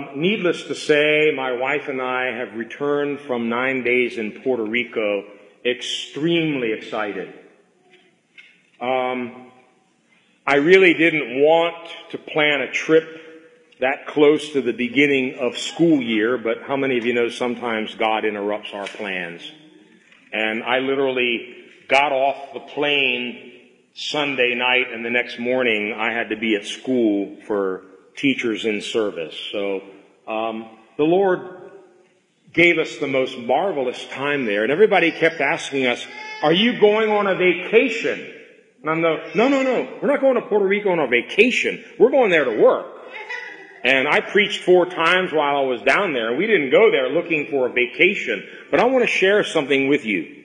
Um, needless to say, my wife and I have returned from nine days in Puerto Rico extremely excited. Um, I really didn't want to plan a trip that close to the beginning of school year, but how many of you know sometimes God interrupts our plans? And I literally got off the plane Sunday night and the next morning I had to be at school for teachers in service. So, um, the Lord gave us the most marvelous time there and everybody kept asking us, are you going on a vacation? And I'm no, no, no, no. We're not going to Puerto Rico on a vacation. We're going there to work. And I preached four times while I was down there. And we didn't go there looking for a vacation. But I want to share something with you.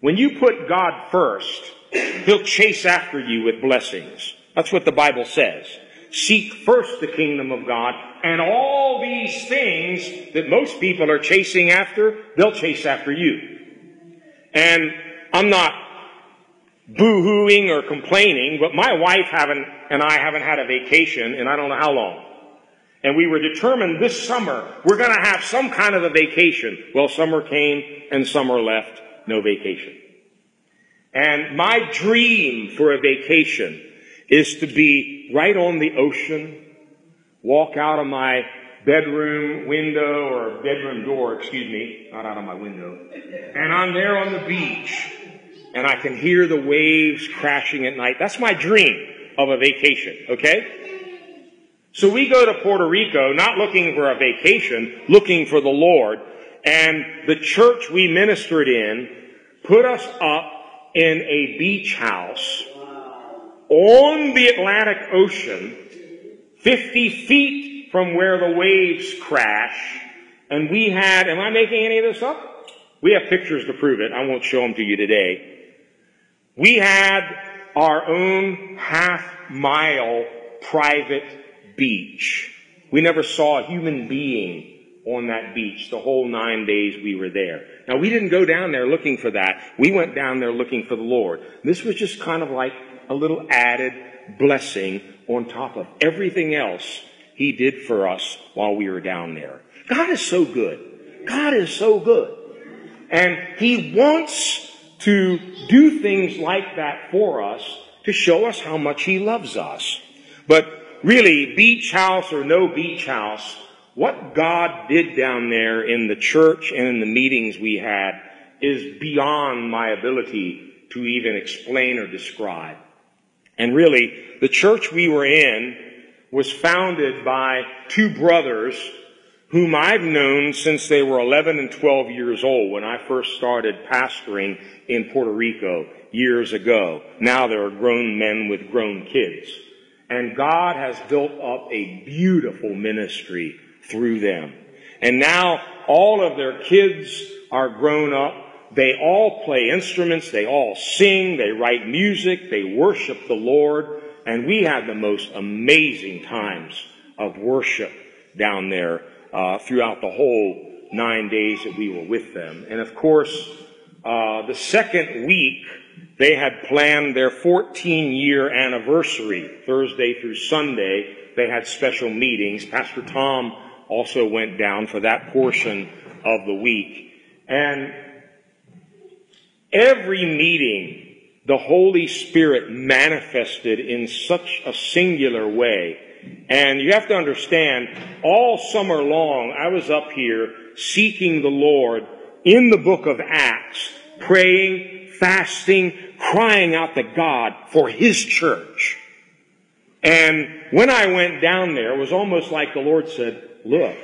When you put God first, He'll chase after you with blessings. That's what the Bible says. Seek first the kingdom of God, and all these things that most people are chasing after, they'll chase after you. And I'm not boo-hooing or complaining, but my wife haven't, and I haven't had a vacation in I don't know how long. And we were determined this summer we're going to have some kind of a vacation. Well, summer came and summer left, no vacation. And my dream for a vacation is to be right on the ocean, walk out of my bedroom window or bedroom door, excuse me, not out of my window, and I'm there on the beach and I can hear the waves crashing at night. That's my dream of a vacation, okay? So we go to Puerto Rico not looking for a vacation, looking for the Lord. And the church we ministered in put us up in a beach house on the Atlantic Ocean, 50 feet from where the waves crash. And we had, am I making any of this up? We have pictures to prove it. I won't show them to you today. We had our own half mile private beach. We never saw a human being on that beach the whole nine days we were there. Now we didn't go down there looking for that. We went down there looking for the Lord. This was just kind of like a little added blessing on top of everything else He did for us while we were down there. God is so good. God is so good. And He wants to do things like that for us to show us how much He loves us. But really, beach house or no beach house, what God did down there in the church and in the meetings we had is beyond my ability to even explain or describe. And really, the church we were in was founded by two brothers whom I've known since they were 11 and 12 years old when I first started pastoring in Puerto Rico years ago. Now they are grown men with grown kids. And God has built up a beautiful ministry through them. And now all of their kids are grown up. They all play instruments. They all sing. They write music. They worship the Lord. And we had the most amazing times of worship down there uh, throughout the whole nine days that we were with them. And of course, uh, the second week they had planned their 14 year anniversary, Thursday through Sunday. They had special meetings. Pastor Tom also went down for that portion of the week. And every meeting, the Holy Spirit manifested in such a singular way. And you have to understand, all summer long, I was up here seeking the Lord in the book of Acts, praying, fasting, crying out to God for His church. And when I went down there, it was almost like the Lord said, look,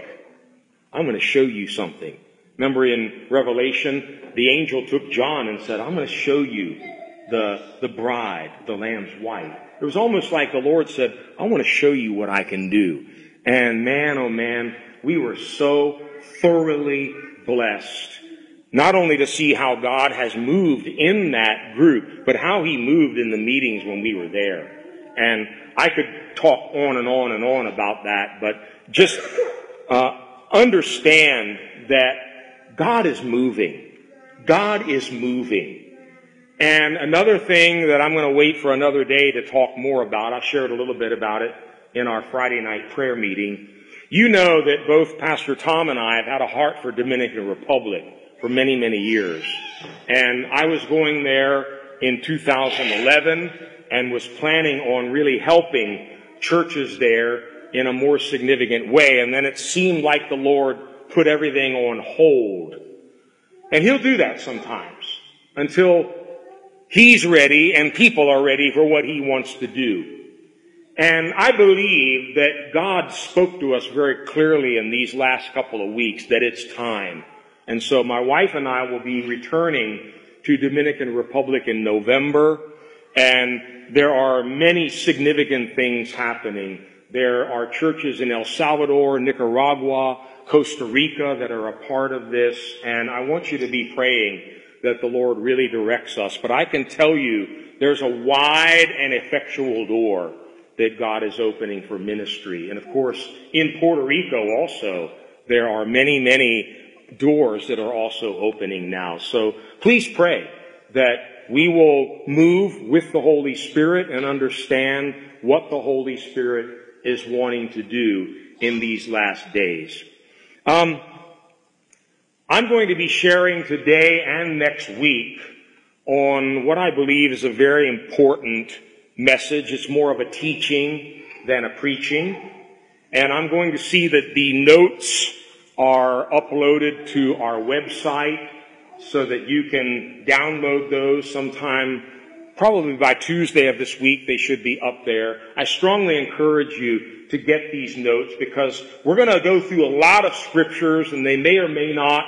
I'm going to show you something. Remember in Revelation, the angel took John and said, I'm going to show you the, the bride, the lamb's wife. It was almost like the Lord said, I want to show you what I can do. And man, oh man, we were so thoroughly blessed not only to see how God has moved in that group, but how He moved in the meetings when we were there. And I could talk on and on and on about that, but just uh, understand that God is moving. God is moving. And another thing that I'm going to wait for another day to talk more about, I shared a little bit about it in our Friday night prayer meeting, You know that both Pastor Tom and I have had a heart for Dominican Republic for many, many years. And I was going there in 2011 and was planning on really helping churches there in a more significant way. And then it seemed like the Lord put everything on hold. And He'll do that sometimes until He's ready and people are ready for what He wants to do. And I believe that God spoke to us very clearly in these last couple of weeks that it's time. And so my wife and I will be returning to Dominican Republic in November. And there are many significant things happening. There are churches in El Salvador, Nicaragua, Costa Rica that are a part of this. And I want you to be praying that the Lord really directs us. But I can tell you there's a wide and effectual door that God is opening for ministry. And of course, in Puerto Rico also, there are many, many doors that are also opening now. So please pray that we will move with the Holy Spirit and understand what the Holy Spirit is wanting to do in these last days. Um, I'm going to be sharing today and next week on what I believe is a very important message. It's more of a teaching than a preaching. And I'm going to see that the notes are uploaded to our website so that you can download those sometime probably by Tuesday of this week they should be up there. I strongly encourage you to get these notes because we're going to go through a lot of scriptures and they may or may not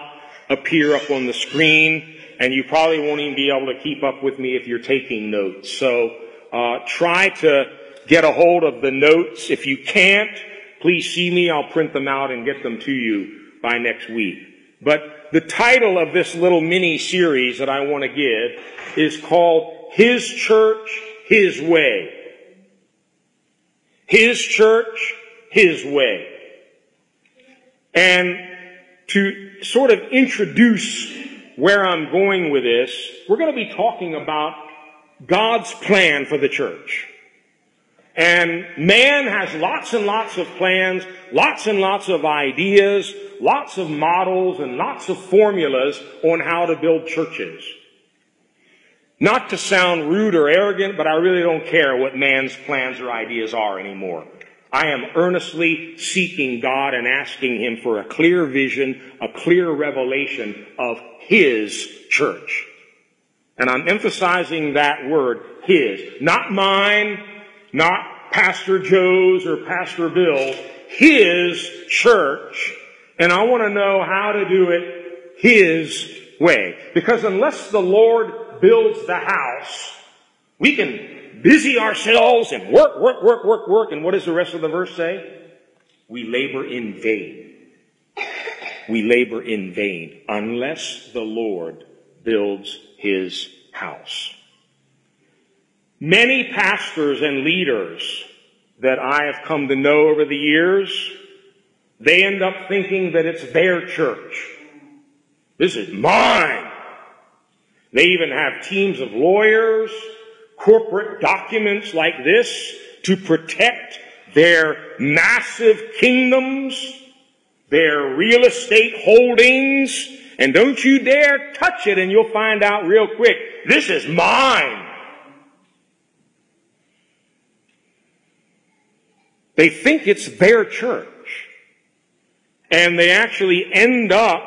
appear up on the screen and you probably won't even be able to keep up with me if you're taking notes. So uh, try to get a hold of the notes. If you can't, please see me. I'll print them out and get them to you by next week. But the title of this little mini series that I want to give is called His Church, His Way. His Church, His Way. And to sort of introduce where I'm going with this, we're going to be talking about God's plan for the church. And man has lots and lots of plans, lots and lots of ideas, lots of models, and lots of formulas on how to build churches. Not to sound rude or arrogant, but I really don't care what man's plans or ideas are anymore. I am earnestly seeking God and asking Him for a clear vision, a clear revelation of His church. And I'm emphasizing that word, his. Not mine, not Pastor Joe's or Pastor Bill's. His church. And I want to know how to do it his way. Because unless the Lord builds the house, we can busy ourselves and work, work, work, work, work. And what does the rest of the verse say? We labor in vain. We labor in vain unless the Lord builds his house. Many pastors and leaders that I have come to know over the years, they end up thinking that it's their church. This is mine. They even have teams of lawyers, corporate documents like this to protect their massive kingdoms, their real estate holdings, and don't you dare touch it and you'll find out real quick, this is mine. They think it's their church. And they actually end up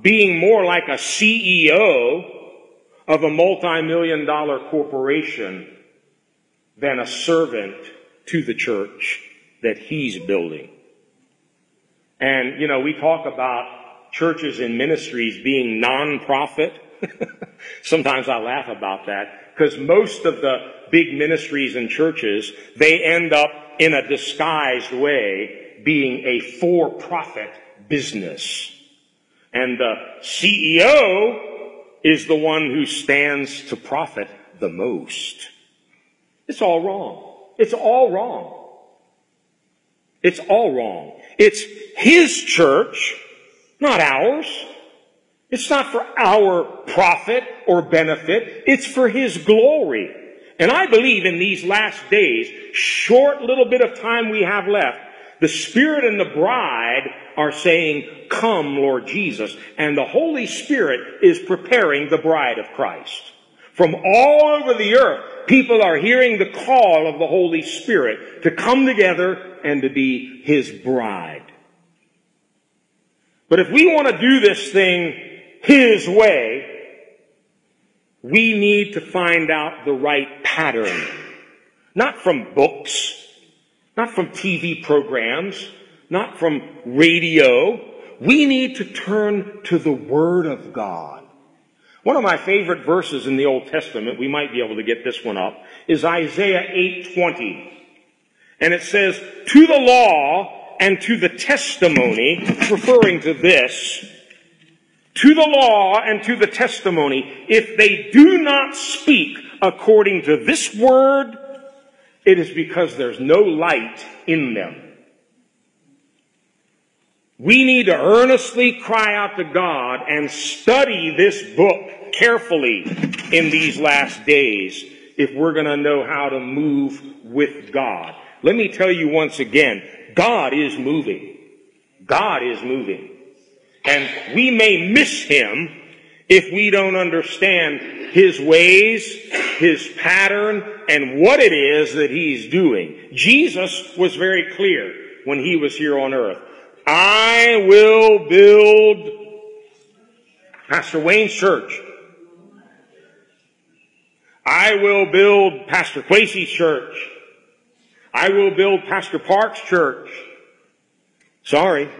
being more like a CEO of a multi-million dollar corporation than a servant to the church that he's building. And, you know, we talk about churches and ministries being non-profit. Sometimes I laugh about that because most of the big ministries and churches, they end up in a disguised way being a for-profit business. And the CEO is the one who stands to profit the most. It's all wrong. It's all wrong. It's all wrong. It's his church not ours. It's not for our profit or benefit. It's for His glory. And I believe in these last days, short little bit of time we have left, The Spirit and the bride are saying, Come, Lord Jesus. And the Holy Spirit is preparing the bride of Christ. From all over the earth, people are hearing the call of the Holy Spirit to come together and to be His bride. But if we want to do this thing His way, we need to find out the right pattern. Not from books, not from TV programs, not from radio. We need to turn to the Word of God. One of my favorite verses in the Old Testament, we might be able to get this one up, is Isaiah 8:20. And it says, "To the law and to the testimony," referring to this, "to the law and to the testimony, if they do not speak according to this word, it is because there's no light in them. We need to earnestly cry out to God and study this book carefully in these last days if we're going to know how to move with God. Let me tell you once again, God is moving. God is moving. And we may miss Him if we don't understand His ways, His pattern, and what it is that He's doing. Jesus was very clear when He was here on earth. I will build Pastor Wayne's church. I will build Pastor Quasey's church. I will build Pastor Park's church. Sorry.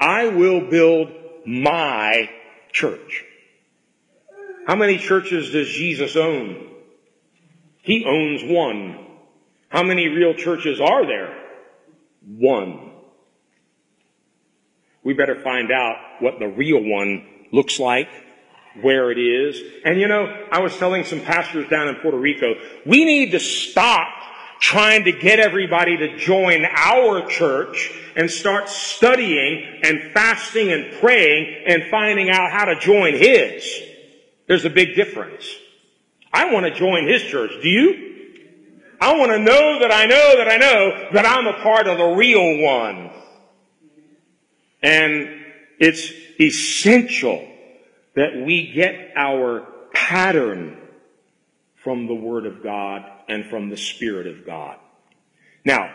I will build my church. How many churches does Jesus own? He owns one. How many real churches are there? One. We better find out what the real one looks like, where it is. And you know, I was telling some pastors down in Puerto Rico, we need to stop trying to get everybody to join our church and start studying and fasting and praying and finding out how to join his. There's a big difference. I want to join his church. Do you? I want to know that I know that I know that I'm a part of the real one. And it's essential that we get our pattern from the Word of God and from the Spirit of God. Now,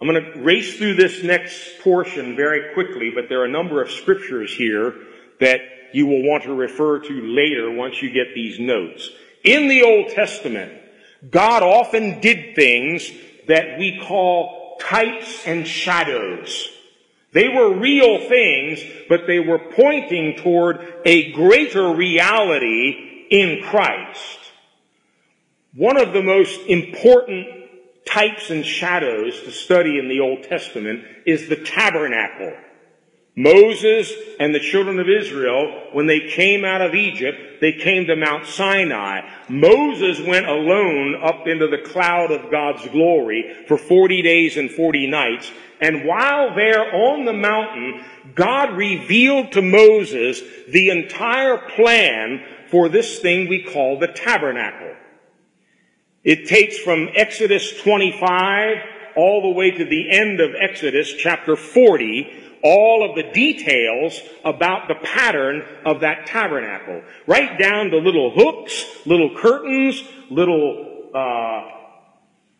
I'm going to race through this next portion very quickly, but there are a number of scriptures here that you will want to refer to later once you get these notes. In the Old Testament, God often did things that we call types and shadows. They were real things, but they were pointing toward a greater reality in Christ. One of the most important types and shadows to study in the Old Testament is the tabernacle. Moses and the children of Israel, when they came out of Egypt, they came to Mount Sinai. Moses went alone up into the cloud of God's glory for 40 days and 40 nights. And while there on the mountain, God revealed to Moses the entire plan for this thing we call the tabernacle. It takes from Exodus 25 all the way to the end of Exodus chapter 40 all of the details about the pattern of that tabernacle. Right down to little hooks, little curtains, little uh,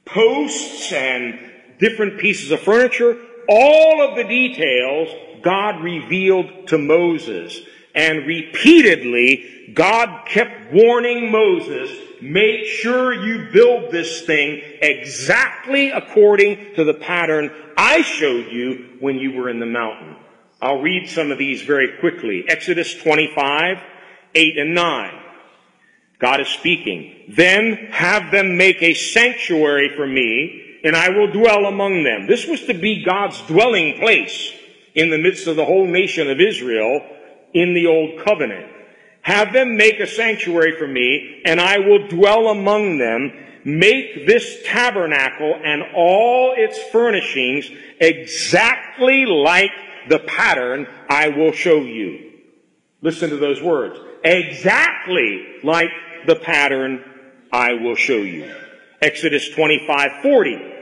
posts and different pieces of furniture. All of the details God revealed to Moses. And repeatedly, God kept warning Moses, make sure you build this thing exactly according to the pattern I showed you when you were in the mountain. I'll read some of these very quickly. Exodus 25, 8 and 9. God is speaking. Then have them make a sanctuary for me, and I will dwell among them. This was to be God's dwelling place in the midst of the whole nation of Israel in the old covenant. Have them make a sanctuary for me, and I will dwell among them. Make this tabernacle and all its furnishings exactly like the pattern I will show you. Listen to those words. Exactly like the pattern I will show you. Exodus 25, 40.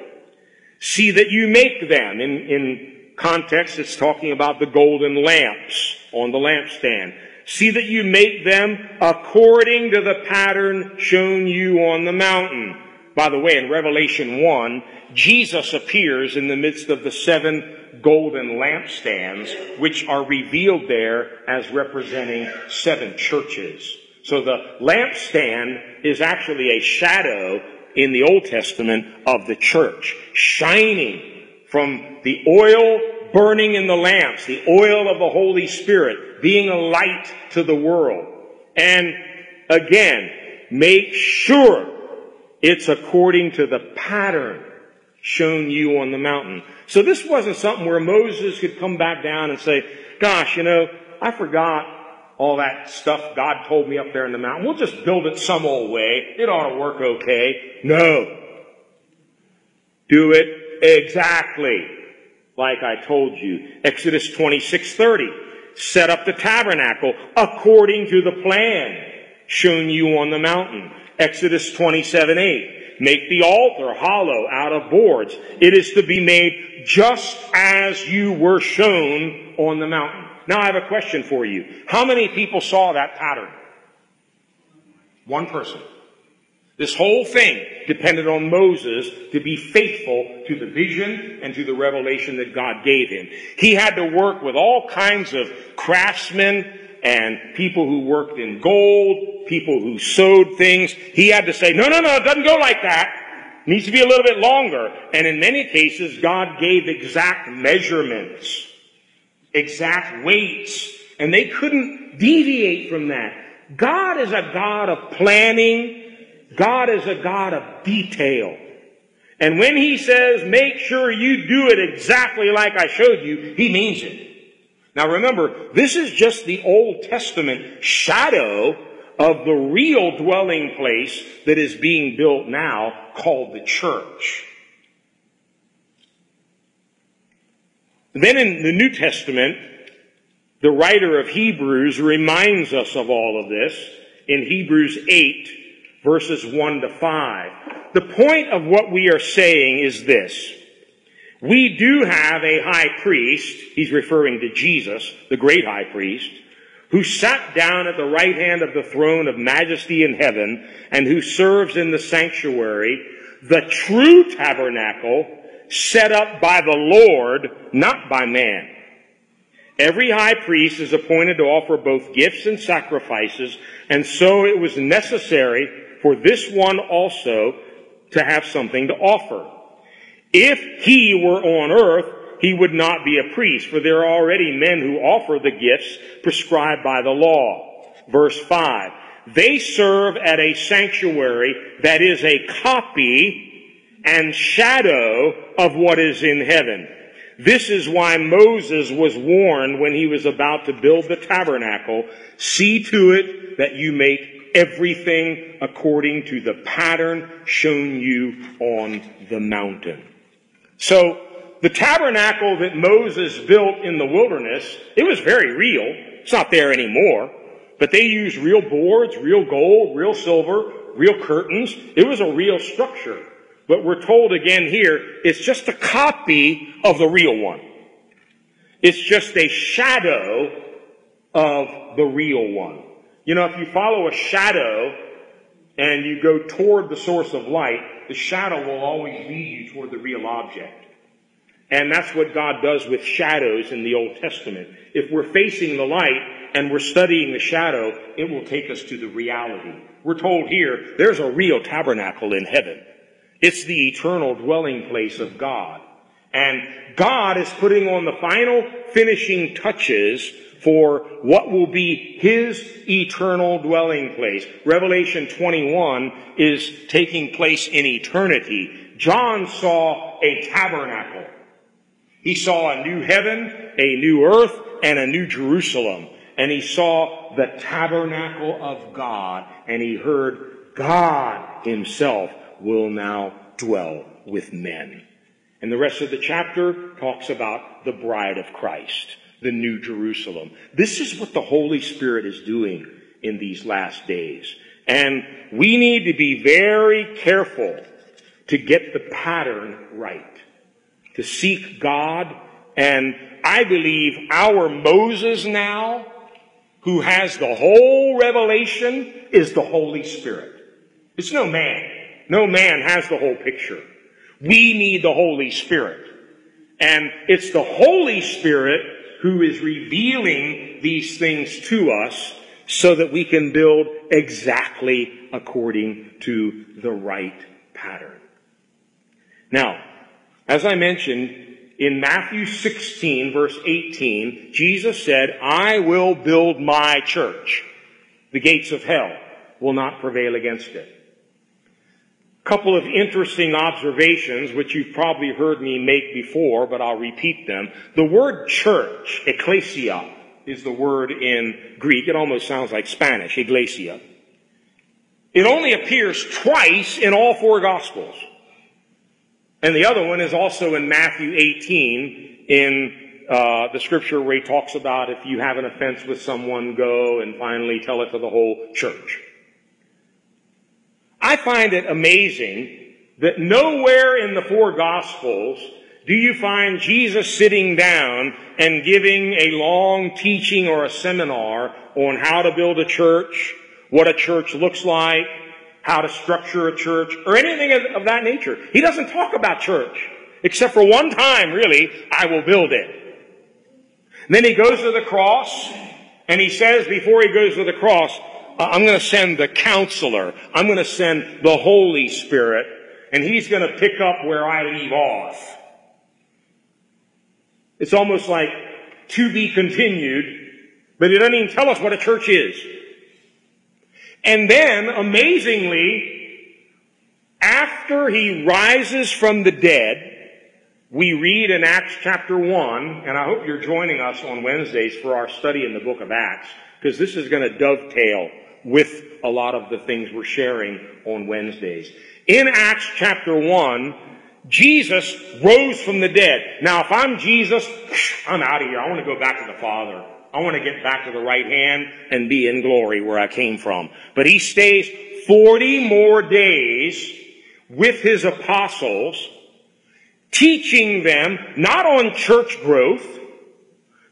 See that you make them. In, in context, it's talking about the golden lamps on the lampstand. See that you make them according to the pattern shown you on the mountain. By the way, in Revelation 1, Jesus appears in the midst of the seven golden lampstands, which are revealed there as representing seven churches. So the lampstand is actually a shadow in the Old Testament of the church, shining from the oil burning in the lamps, the oil of the Holy Spirit, being a light to the world. And again, make sure it's according to the pattern shown you on the mountain. So this wasn't something where Moses could come back down and say, gosh, you know, I forgot all that stuff God told me up there in the mountain. We'll just build it some old way. It ought to work okay. No. Do it exactly like I told you. Exodus 26:30. Set up the tabernacle according to the plan shown you on the mountain. Exodus 27:8. Make the altar hollow out of boards. It is to be made just as you were shown on the mountain. Now I have a question for you. How many people saw that pattern? One person. This whole thing depended on Moses to be faithful to the vision and to the revelation that God gave him. He had to work with all kinds of craftsmen and people who worked in gold, people who sewed things. He had to say, no, no, no, it doesn't go like that. It needs to be a little bit longer. And in many cases, God gave exact measurements, exact weights, and they couldn't deviate from that. God is a God of planning. God is a God of detail. And when he says, make sure you do it exactly like I showed you, he means it. Now remember, this is just the Old Testament shadow of the real dwelling place that is being built now called the church. Then in the New Testament, the writer of Hebrews reminds us of all of this in Hebrews 8 verses 1 to 5. The point of what we are saying is this. We do have a high priest, he's referring to Jesus, the great high priest, who sat down at the right hand of the throne of majesty in heaven and who serves in the sanctuary, the true tabernacle set up by the Lord, not by man. Every high priest is appointed to offer both gifts and sacrifices, and so it was necessary for this one also to have something to offer. If he were on earth, he would not be a priest, for there are already men who offer the gifts prescribed by the law. Verse 5. They serve at a sanctuary that is a copy and shadow of what is in heaven. This is why Moses was warned when he was about to build the tabernacle, see to it that you make everything according to the pattern shown you on the mountain. So the tabernacle that Moses built in the wilderness, it was very real. It's not there anymore. But they used real boards, real gold, real silver, real curtains. It was a real structure. But we're told again here, it's just a copy of the real one. It's just a shadow of the real one. You know, if you follow a shadow and you go toward the source of light, the shadow will always lead you toward the real object. And that's what God does with shadows in the Old Testament. If we're facing the light and we're studying the shadow, it will take us to the reality. We're told here, there's a real tabernacle in heaven. It's the eternal dwelling place of God. And God is putting on the final finishing touches for what will be His eternal dwelling place. Revelation 21 is taking place in eternity. John saw a tabernacle. He saw a new heaven, a new earth, and a new Jerusalem. And he saw the tabernacle of God, and he heard God himself will now dwell with men. And the rest of the chapter talks about the bride of Christ the New Jerusalem. This is what the Holy Spirit is doing in these last days. And we need to be very careful to get the pattern right. to seek God. And I believe our Moses now, who has the whole revelation, is the Holy Spirit. It's no man. No man has the whole picture. We need the Holy Spirit. And it's the Holy Spirit who is revealing these things to us so that we can build exactly according to the right pattern. Now, as I mentioned, in Matthew 16 verse 18, Jesus said, I will build my church. The gates of hell will not prevail against it. Couple of interesting observations, which you've probably heard me make before, but I'll repeat them. The word church, ecclesia, is the word in Greek. It almost sounds like Spanish, iglesia. It only appears twice in all four gospels. And the other one is also in Matthew 18 in uh, the scripture where he talks about if you have an offense with someone, go and finally tell it to the whole church. I find it amazing that nowhere in the four gospels do you find Jesus sitting down and giving a long teaching or a seminar on how to build a church, what a church looks like, how to structure a church, or anything of that nature. He doesn't talk about church, except for one time, really, I will build it. And then he goes to the cross, and he says before he goes to the cross, Uh, I'm going to send the counselor. I'm going to send the Holy Spirit, and he's going to pick up where I leave off. It's almost like to be continued, but it doesn't even tell us what a church is. And then, amazingly, after he rises from the dead, we read in Acts chapter 1, and I hope you're joining us on Wednesdays for our study in the book of Acts, because this is going to dovetail with a lot of the things we're sharing on Wednesdays. In Acts chapter 1, Jesus rose from the dead. Now, if I'm Jesus, I'm out of here. I want to go back to the Father. I want to get back to the right hand and be in glory where I came from. But he stays 40 more days with his apostles, teaching them not on church growth,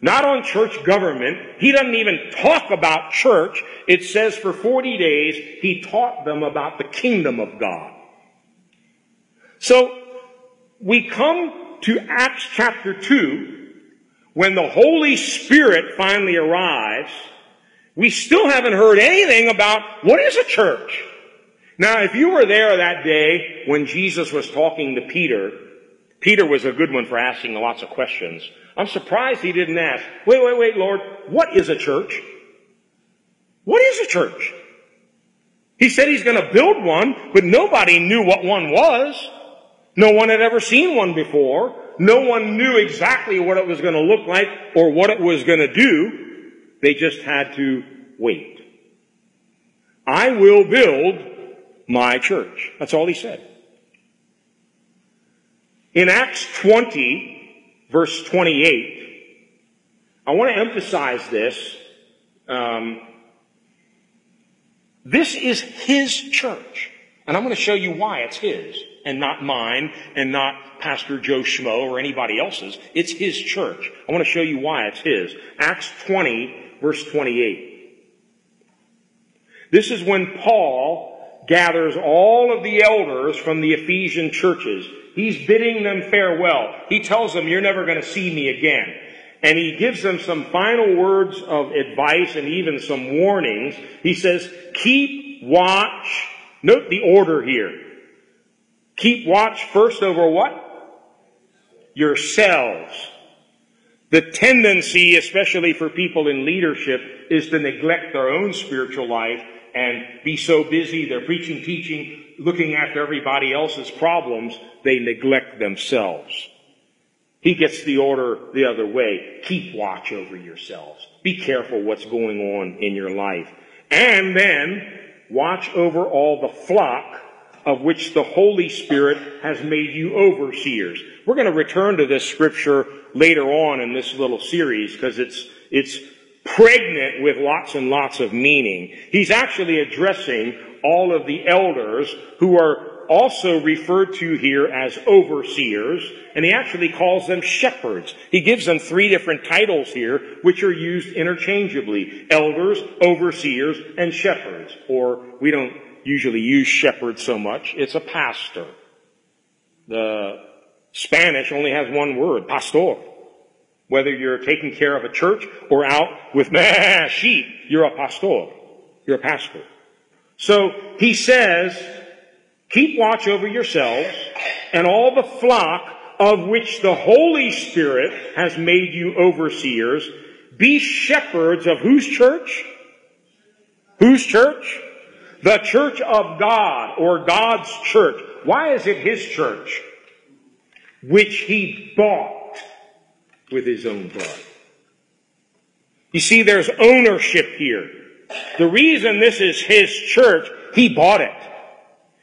not on church government. He doesn't even talk about church. It says for 40 days he taught them about the kingdom of God. So we come to Acts chapter 2 when the Holy Spirit finally arrives, we still haven't heard anything about what is a church. Now, if you were there that day when Jesus was talking to Peter, Peter was a good one for asking lots of questions. I'm surprised he didn't ask, wait, wait, wait, Lord, what is a church? What is a church? He said he's going to build one, but nobody knew what one was. No one had ever seen one before. No one knew exactly what it was going to look like or what it was going to do. They just had to wait. I will build my church. That's all he said. In Acts 20, verse 28, I want to emphasize this. Um, this is his church. And I'm going to show you why it's his and not mine and not Pastor Joe Schmo or anybody else's. It's his church. I want to show you why it's his. Acts 20 verse 28. This is when Paul gathers all of the elders from the Ephesian churches. He's bidding them farewell. He tells them, you're never going to see me again. And he gives them some final words of advice and even some warnings. He says, keep watch. Note the order here. Keep watch first over what? Yourselves. The tendency, especially for people in leadership, is to neglect their own spiritual life and be so busy, they're preaching, teaching, looking after everybody else's problems, they neglect themselves. He gets the order the other way. Keep watch over yourselves. Be careful what's going on in your life. And then watch over all the flock of which the Holy Spirit has made you overseers. We're going to return to this scripture later on in this little series because it's, it's pregnant with lots and lots of meaning. He's actually addressing all of the elders who are also referred to here as overseers, and he actually calls them shepherds. He gives them three different titles here, which are used interchangeably. Elders, overseers, and shepherds. Or we don't usually use shepherd so much. It's a pastor. The Spanish only has one word, pastor. Whether you're taking care of a church or out with sheep, you're a pastor. You're a pastor. So he says, keep watch over yourselves and all the flock of which the Holy Spirit has made you overseers. Be shepherds of whose church? Whose church? The church of God or God's church. Why is it his church? Which he bought with his own blood. You see, there's ownership here. The reason this is his church, he bought it.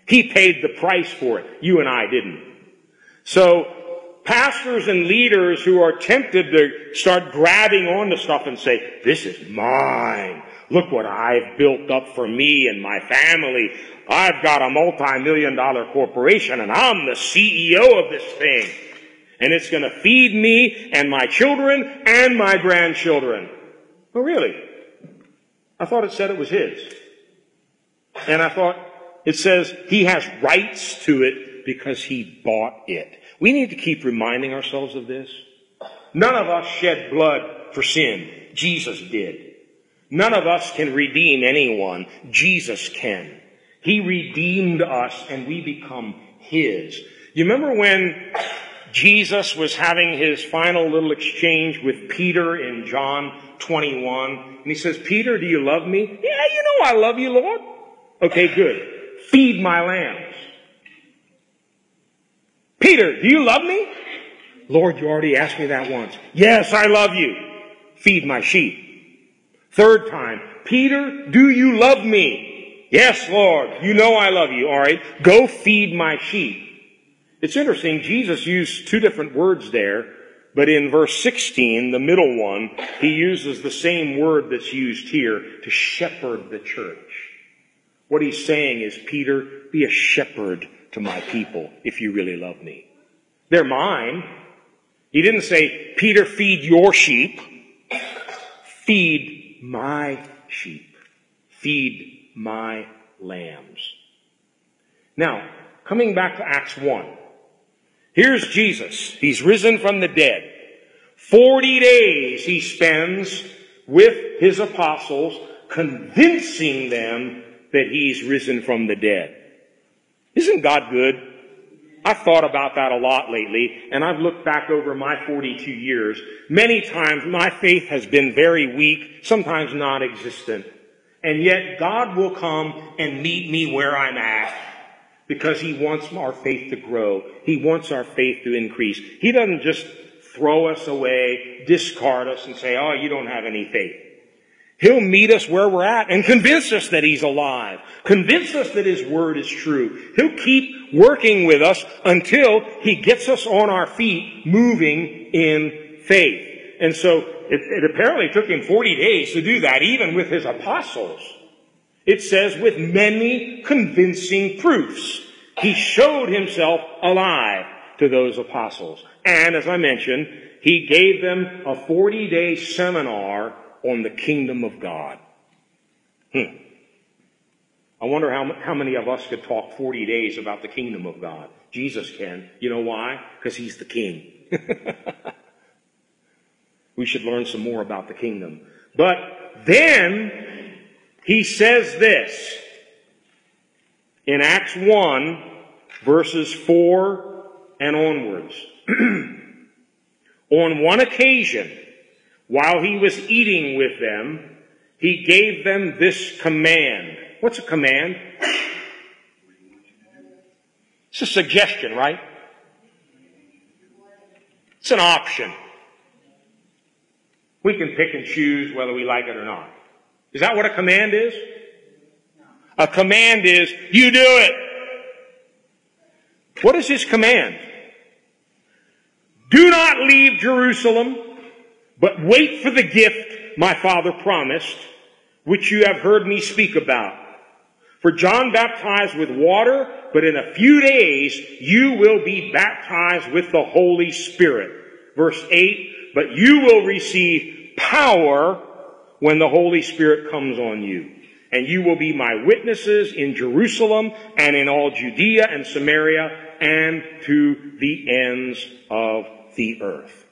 He paid the price for it. You and I didn't. So, pastors and leaders who are tempted to start grabbing onto stuff and say, this is mine. Look what I've built up for me and my family. I've got a multi-million dollar corporation and I'm the CEO of this thing. And it's going to feed me and my children and my grandchildren. Oh, really? I thought it said it was his. And I thought it says he has rights to it because he bought it. We need to keep reminding ourselves of this. None of us shed blood for sin. Jesus did. None of us can redeem anyone. Jesus can. He redeemed us and we become His. You remember when Jesus was having his final little exchange with Peter in John 21. And he says, Peter, do you love me? Yeah, you know I love you, Lord. Okay, good. Feed my lambs. Peter, do you love me? Lord, you already asked me that once. Yes, I love you. Feed my sheep. Third time, Peter, do you love me? Yes, Lord, you know I love you. All right, go feed my sheep. It's interesting, Jesus used two different words there but in verse 16, the middle one, he uses the same word that's used here to shepherd the church. What he's saying is, Peter, be a shepherd to my people if you really love me. They're mine. He didn't say, Peter, feed your sheep. Feed my sheep. Feed my lambs. Now, coming back to Acts 1. Here's Jesus. He's risen from the dead. Forty days he spends with his apostles, convincing them that he's risen from the dead. Isn't God good? I've thought about that a lot lately, and I've looked back over my 42 years. Many times my faith has been very weak, sometimes non-existent. And yet God will come and meet me where I'm at because he wants our faith to grow. He wants our faith to increase. He doesn't just throw us away, discard us, and say, oh, you don't have any faith. He'll meet us where we're at and convince us that He's alive. Convince us that His Word is true. He'll keep working with us until He gets us on our feet moving in faith. And so it, it apparently took Him 40 days to do that, even with His apostles. It says with many convincing proofs. He showed himself alive to those apostles. And as I mentioned, he gave them a 40 day seminar on the kingdom of God. Hmm. I wonder how, how many of us could talk 40 days about the kingdom of God. Jesus can. You know why? Because he's the king. we should learn some more about the kingdom. But then he says this in Acts 1, verses 4 and onwards. On one occasion, while he was eating with them, he gave them this command. What's a command? It's a suggestion, right? It's an option. We can pick and choose whether we like it or not. Is that what a command is? A command is, you do it. What is his command? Do not leave Jerusalem, but wait for the gift my father promised, which you have heard me speak about. For John baptized with water, but in a few days you will be baptized with the Holy Spirit. Verse 8, but you will receive power when the Holy Spirit comes on you. And you will be my witnesses in Jerusalem and in all Judea and Samaria and to the ends of the earth.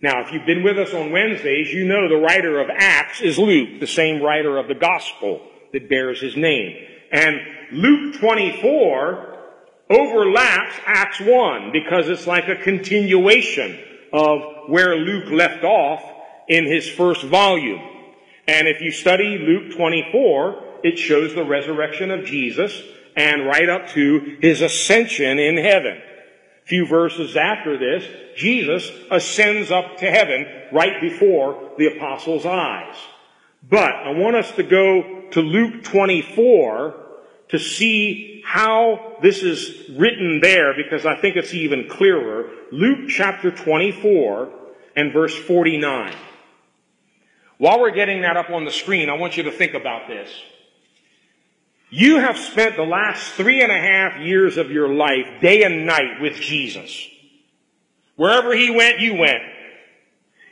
Now, if you've been with us on Wednesdays, you know the writer of Acts is Luke, the same writer of the gospel that bears his name. And Luke 24 overlaps Acts 1 because it's like a continuation of where Luke left off in his first volume. And if you study Luke 24, it shows the resurrection of Jesus and right up to his ascension in heaven. A few verses after this, Jesus ascends up to heaven right before the apostles' eyes. But I want us to go to Luke 24 to see how this is written there because I think it's even clearer. Luke chapter 24 and verse 49. While we're getting that up on the screen, I want you to think about this. You have spent the last three and a half years of your life day and night with Jesus. Wherever he went, you went.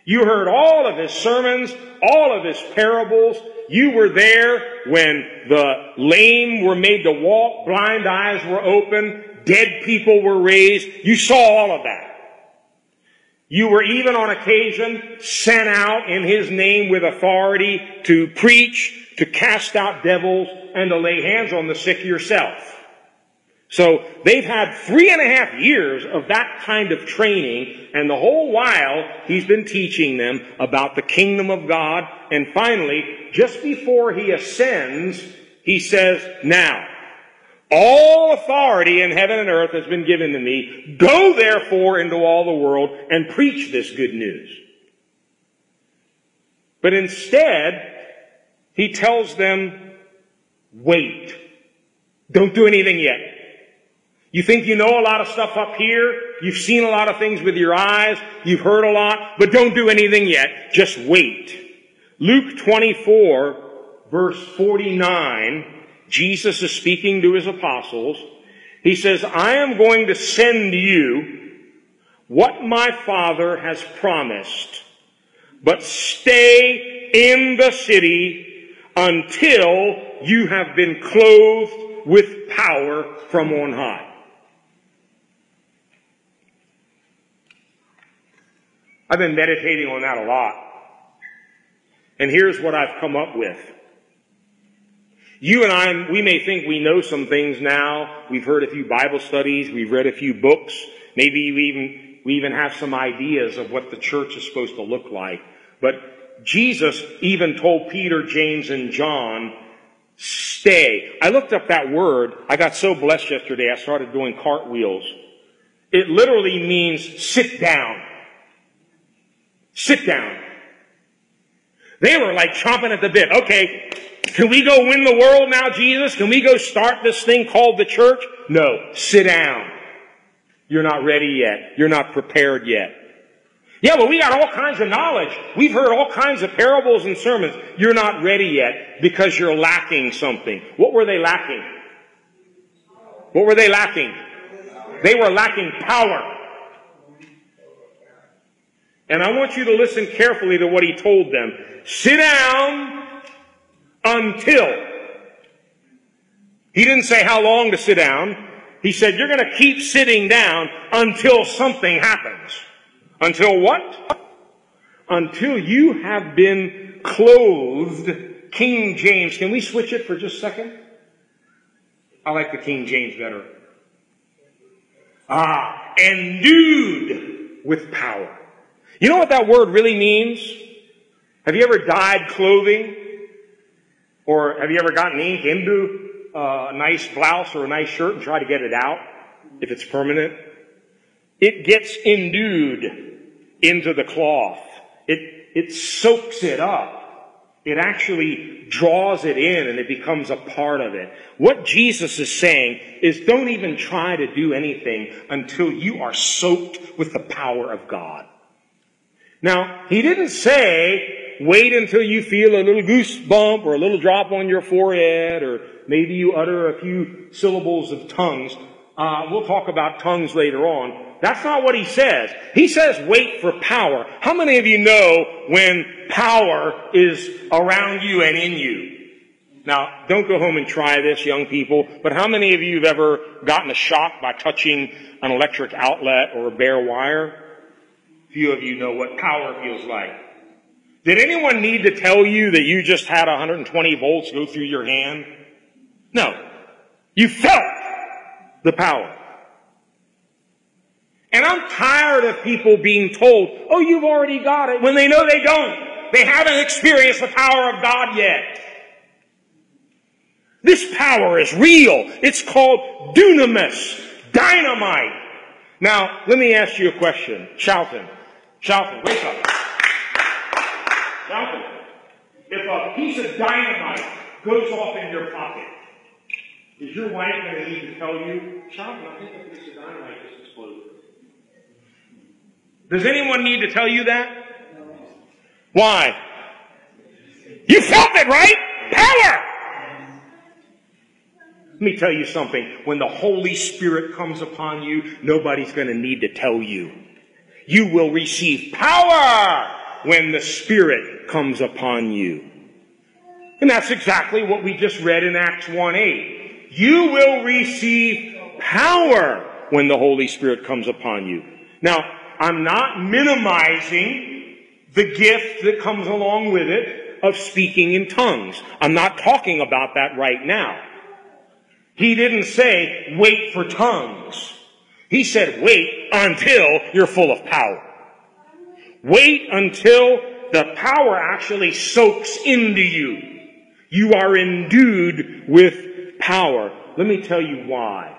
You heard all of his sermons, all of his parables. You were there when the lame were made to walk, blind eyes were open, dead people were raised. You saw all of that. You were even on occasion sent out in his name with authority to preach, to cast out devils, and to lay hands on the sick yourself. So they've had three and a half years of that kind of training, and the whole while he's been teaching them about the kingdom of God. And finally, just before he ascends, he says, now, all authority in heaven and earth has been given to me. Go therefore into all the world and preach this good news. But instead, he tells them, wait. Don't do anything yet. You think you know a lot of stuff up here. You've seen a lot of things with your eyes. You've heard a lot, but don't do anything yet. Just wait. Luke 24 verse 49 Jesus is speaking to his apostles. He says, I am going to send you what my Father has promised, but stay in the city until you have been clothed with power from on high. I've been meditating on that a lot. And here's what I've come up with. You and I, we may think we know some things now. We've heard a few Bible studies. We've read a few books. Maybe we even, we even have some ideas of what the church is supposed to look like. But Jesus even told Peter, James, and John, stay. I looked up that word. I got so blessed yesterday. I started doing cartwheels. It literally means sit down. Sit down. They were like chomping at the bit. Okay, can we go win the world now, Jesus? Can we go start this thing called the church? No. Sit down. You're not ready yet. You're not prepared yet. Yeah, but we got all kinds of knowledge. We've heard all kinds of parables and sermons. You're not ready yet because you're lacking something. What were they lacking? What were they lacking? They were lacking power. And I want you to listen carefully to what he told them. Sit down until. He didn't say how long to sit down. He said, you're going to keep sitting down until something happens. Until what? Until you have been clothed. King James. Can we switch it for just a second? I like the King James better. Ah, endued with power. You know what that word really means? Have you ever dyed clothing? Or have you ever gotten ink into uh, a nice blouse or a nice shirt and tried to get it out if it's permanent? It gets endued into the cloth. It, it soaks it up. It actually draws it in and it becomes a part of it. What Jesus is saying is don't even try to do anything until you are soaked with the power of God. Now, he didn't say wait until you feel a little goosebump or a little drop on your forehead or maybe you utter a few syllables of tongues. Uh, we'll talk about tongues later on. That's not what he says. He says wait for power. How many of you know when power is around you and in you? Now, don't go home and try this, young people, but how many of you have ever gotten a shock by touching an electric outlet or a bare wire? Few of you know what power feels like. Did anyone need to tell you that you just had 120 volts go through your hand? No. You felt the power. And I'm tired of people being told, oh, you've already got it, when they know they don't. They haven't experienced the power of God yet. This power is real. It's called dunamis, dynamite. Now, let me ask you a question. Charlton, Charlton, wake up. Charlton, if a piece of dynamite goes off in your pocket, is your wife going to need to tell you, Charlton, I think a piece of dynamite just exploded? Does anyone need to tell you that? Why? You felt it, right? Power! Let me tell you something. When the Holy Spirit comes upon you, nobody's going to need to tell you. You will receive power when the Spirit comes upon you. And that's exactly what we just read in Acts 1 8. You will receive power when the Holy Spirit comes upon you. Now, I'm not minimizing the gift that comes along with it of speaking in tongues. I'm not talking about that right now. He didn't say, wait for tongues. He said, wait until you're full of power. Wait until the power actually soaks into you. You are endued with power. Let me tell you why.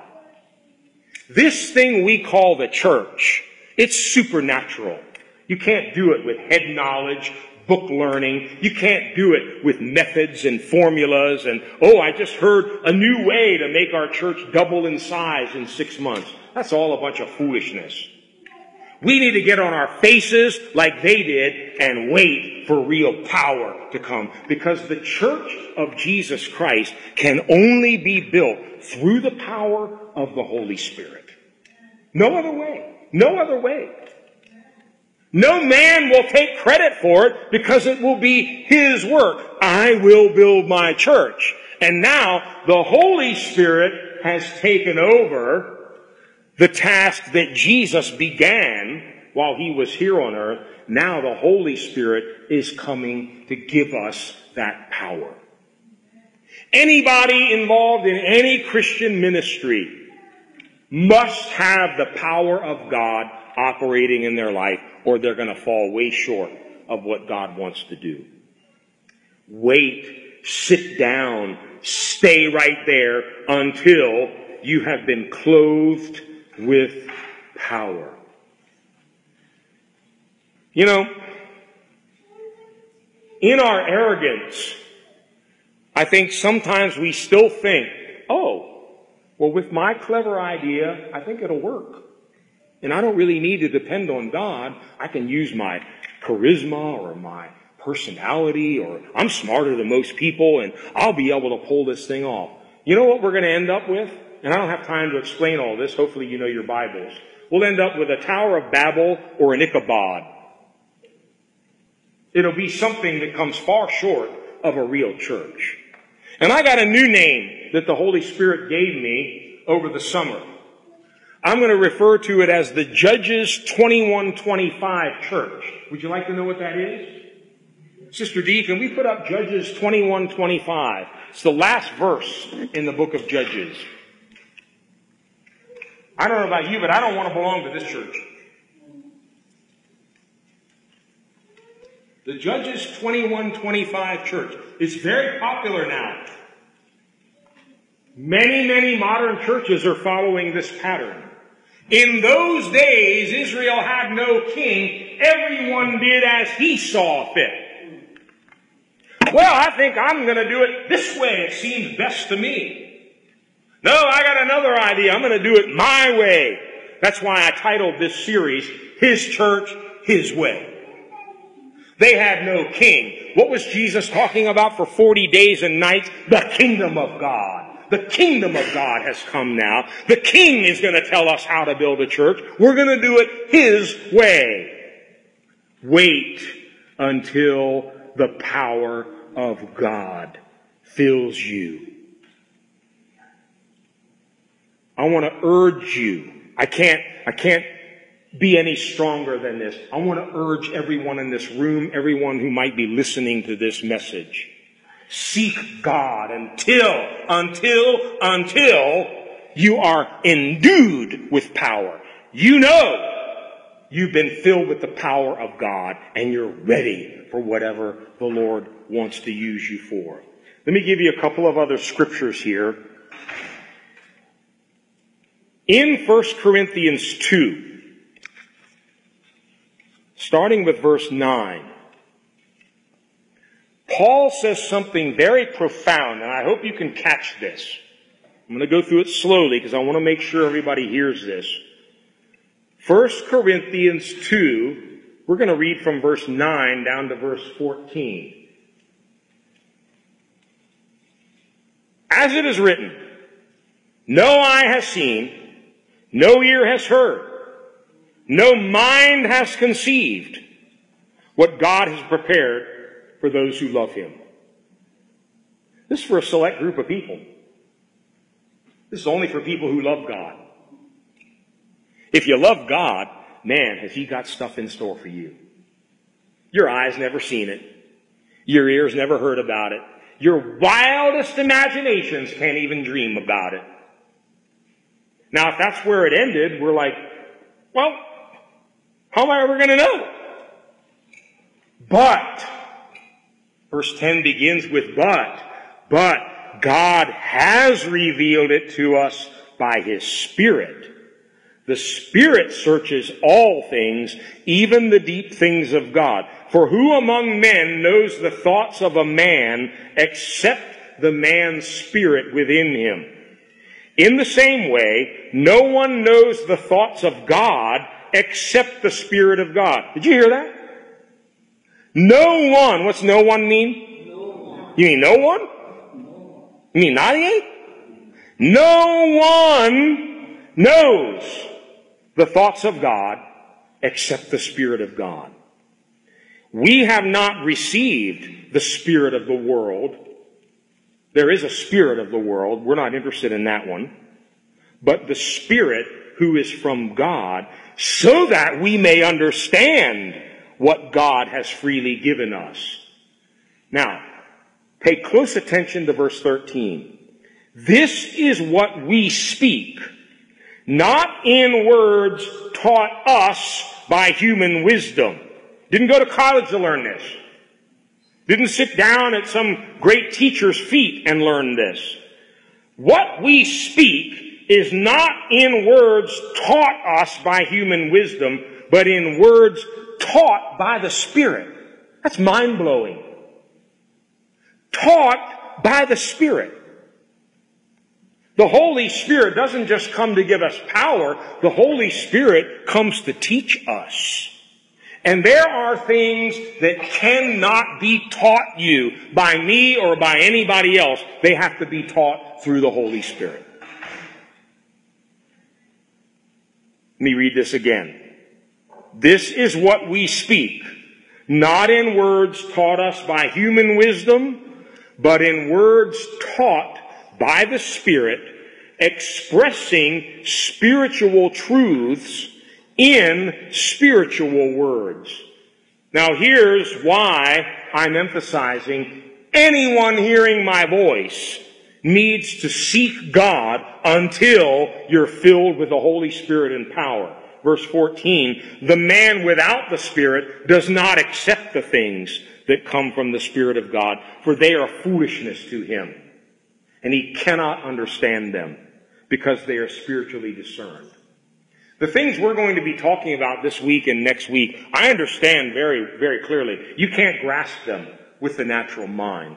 This thing we call the church, it's supernatural. You can't do it with head knowledge book learning. You can't do it with methods and formulas and, oh, I just heard a new way to make our church double in size in six months. That's all a bunch of foolishness. We need to get on our faces like they did and wait for real power to come because the church of Jesus Christ can only be built through the power of the Holy Spirit. No other way. No other way. No man will take credit for it because it will be his work. I will build my church. And now the Holy Spirit has taken over the task that Jesus began while he was here on earth. Now the Holy Spirit is coming to give us that power. Anybody involved in any Christian ministry must have the power of God operating in their life or they're going to fall way short of what God wants to do. Wait, sit down, stay right there until you have been clothed with power. You know, in our arrogance, I think sometimes we still think, oh, well, with my clever idea, I think it'll work. And I don't really need to depend on God. I can use my charisma or my personality or I'm smarter than most people and I'll be able to pull this thing off. You know what we're going to end up with? And I don't have time to explain all this. Hopefully you know your Bibles. We'll end up with a Tower of Babel or an Ichabod. It'll be something that comes far short of a real church. And I got a new name that the Holy Spirit gave me over the summer. I'm going to refer to it as the Judges 2125 Church. Would you like to know what that is? Sister D, can we put up Judges 2125? It's the last verse in the book of Judges. I don't know about you, but I don't want to belong to this church. The Judges 2125 church is very popular now. Many, many modern churches are following this pattern. In those days, Israel had no king. Everyone did as he saw fit. Well, I think I'm going to do it this way. It seems best to me. No, I got another idea. I'm going to do it my way. That's why I titled this series, His Church, His Way. They had no king. What was Jesus talking about for 40 days and nights? The kingdom of God. The kingdom of God has come now. The king is going to tell us how to build a church. We're going to do it his way. Wait until the power of God fills you. I want to urge you. I can't, I can't be any stronger than this. I want to urge everyone in this room, everyone who might be listening to this message. Seek God until, until, until you are endued with power. You know you've been filled with the power of God and you're ready for whatever the Lord wants to use you for. Let me give you a couple of other scriptures here. In 1 Corinthians 2, starting with verse 9, Paul says something very profound, and I hope you can catch this. I'm going to go through it slowly because I want to make sure everybody hears this. 1 Corinthians 2, we're going to read from verse 9 down to verse 14. As it is written, no eye has seen, no ear has heard, no mind has conceived what God has prepared for those who love Him. This is for a select group of people. This is only for people who love God. If you love God, man, has He got stuff in store for you. Your eyes never seen it. Your ears never heard about it. Your wildest imaginations can't even dream about it. Now, if that's where it ended, we're like, well, how am I ever going to know? But, verse 10 begins with but, but God has revealed it to us by His Spirit. The Spirit searches all things, even the deep things of God. For who among men knows the thoughts of a man except the man's spirit within him? In the same way, no one knows the thoughts of God except the Spirit of God. Did you hear that? No one. What's no one mean? No one. You mean no one? No. You mean ninety-eight? No one knows the thoughts of God except the Spirit of God. We have not received the Spirit of the world, there is a spirit of the world. We're not interested in that one. But the spirit who is from God so that we may understand what God has freely given us. Now, pay close attention to verse 13. This is what we speak, not in words taught us by human wisdom. Didn't go to college to learn this. Didn't sit down at some great teacher's feet and learn this. What we speak is not in words taught us by human wisdom, but in words taught by the Spirit. That's mind blowing. Taught by the Spirit. The Holy Spirit doesn't just come to give us power, the Holy Spirit comes to teach us. And there are things that cannot be taught you by me or by anybody else. They have to be taught through the Holy Spirit. Let me read this again. This is what we speak, not in words taught us by human wisdom, but in words taught by the Spirit, expressing spiritual truths in spiritual words. Now here's why I'm emphasizing anyone hearing my voice needs to seek God until you're filled with the Holy Spirit and power. Verse 14, the man without the Spirit does not accept the things that come from the Spirit of God, for they are foolishness to him. And he cannot understand them because they are spiritually discerned. The things we're going to be talking about this week and next week, I understand very, very clearly. You can't grasp them with the natural mind.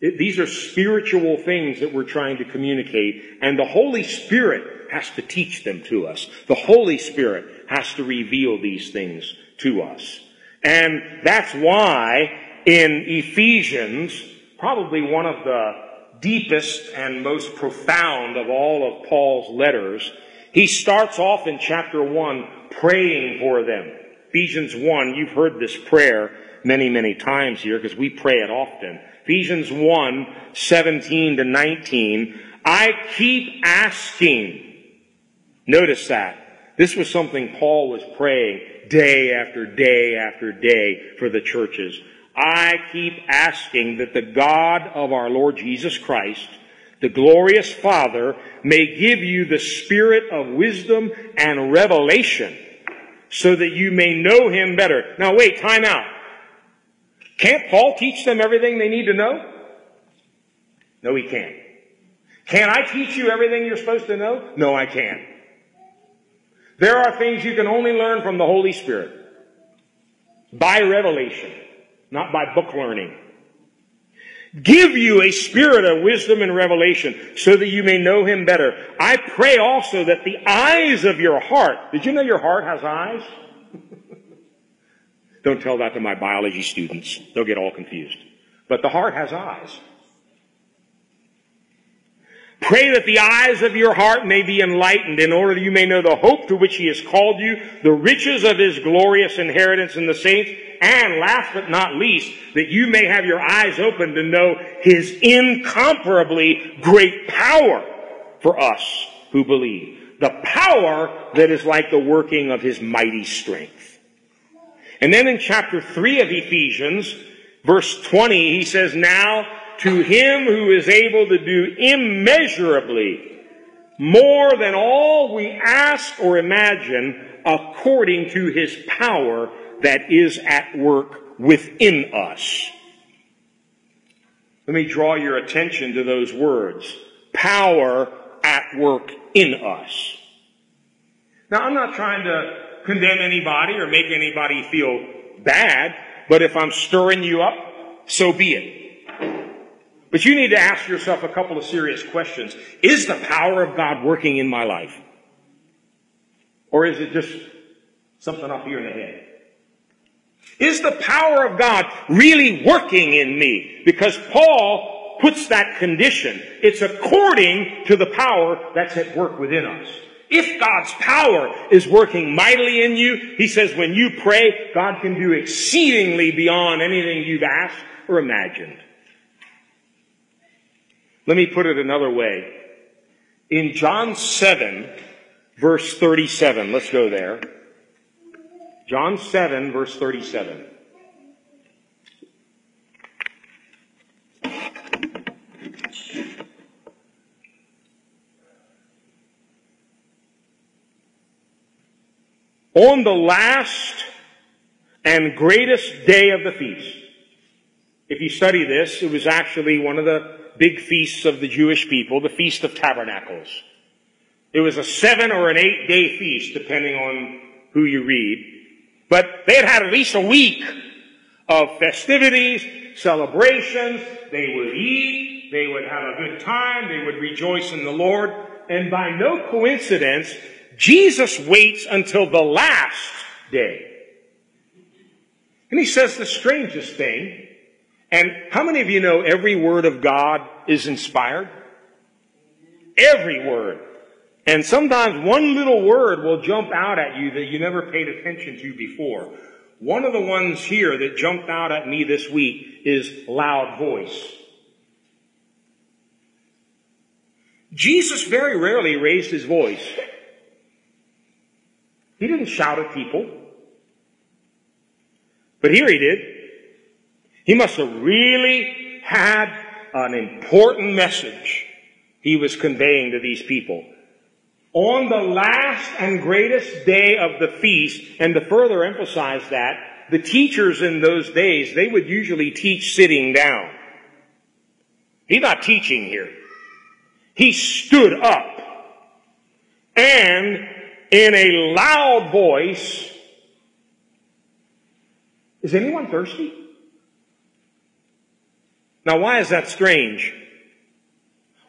It, these are spiritual things that we're trying to communicate, and the Holy Spirit has to teach them to us. The Holy Spirit has to reveal these things to us. And that's why in Ephesians, probably one of the deepest and most profound of all of Paul's letters, he starts off in chapter 1 praying for them. Ephesians 1, you've heard this prayer many, many times here because we pray it often. Ephesians 1, 17 to 19, I keep asking. Notice that. This was something Paul was praying day after day after day for the churches. I keep asking that the God of our Lord Jesus Christ, the glorious Father, may give you the spirit of wisdom and revelation so that you may know him better. Now wait, time out. Can't Paul teach them everything they need to know? No, he can't. Can I teach you everything you're supposed to know? No, I can't. There are things you can only learn from the Holy Spirit. By revelation, not by book learning. Give you a spirit of wisdom and revelation so that you may know Him better. I pray also that the eyes of your heart, did you know your heart has eyes? Don't tell that to my biology students. They'll get all confused. But the heart has eyes. Pray that the eyes of your heart may be enlightened in order that you may know the hope to which he has called you, the riches of his glorious inheritance in the saints, and last but not least, that you may have your eyes open to know his incomparably great power for us who believe. The power that is like the working of his mighty strength. And then in chapter 3 of Ephesians, verse 20, he says, Now to him who is able to do immeasurably more than all we ask or imagine according to his power that is at work within us. Let me draw your attention to those words. Power at work in us. Now I'm not trying to condemn anybody or make anybody feel bad, but if I'm stirring you up, so be it. But you need to ask yourself a couple of serious questions. Is the power of God working in my life? Or is it just something up here in the head? Is the power of God really working in me? Because Paul puts that condition. It's according to the power that's at work within us. If God's power is working mightily in you, he says when you pray, God can do exceedingly beyond anything you've asked or imagined. Let me put it another way. In John 7, verse 37, let's go there. John 7, verse 37. On the last and greatest day of the feast, if you study this, it was actually one of the big feasts of the Jewish people, the Feast of Tabernacles. It was a seven or an eight day feast, depending on who you read. But they had had at least a week of festivities, celebrations. They would eat. They would have a good time. They would rejoice in the Lord. And by no coincidence, Jesus waits until the last day. And he says the strangest thing. And how many of you know every word of God is inspired? Every word. And sometimes one little word will jump out at you that you never paid attention to before. One of the ones here that jumped out at me this week is loud voice. Jesus very rarely raised his voice. He didn't shout at people. But here he did. He must have really had an important message he was conveying to these people. On the last and greatest day of the feast, and to further emphasize that, the teachers in those days, they would usually teach sitting down. He's not teaching here. He stood up and in a loud voice, is anyone thirsty? Now, why is that strange?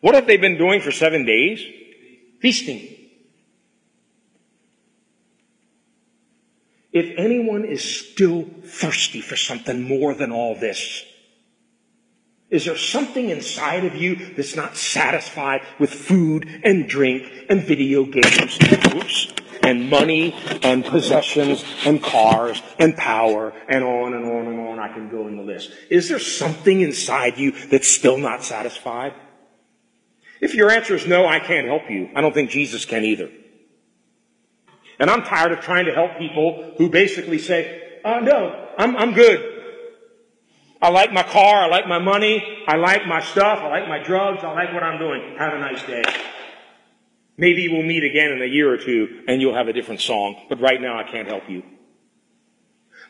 What have they been doing for seven days? Feasting. if anyone is still thirsty for something more than all this, is there something inside of you that's not satisfied with food and drink and video games oops, and money and possessions and cars and power and on and on and on? I can go in the list. Is there something inside you that's still not satisfied? If your answer is no, I can't help you. I don't think Jesus can either. And I'm tired of trying to help people who basically say, uh, no, I'm, I'm good. I like my car. I like my money. I like my stuff. I like my drugs. I like what I'm doing. Have a nice day. Maybe we'll meet again in a year or two and you'll have a different song. But right now I can't help you.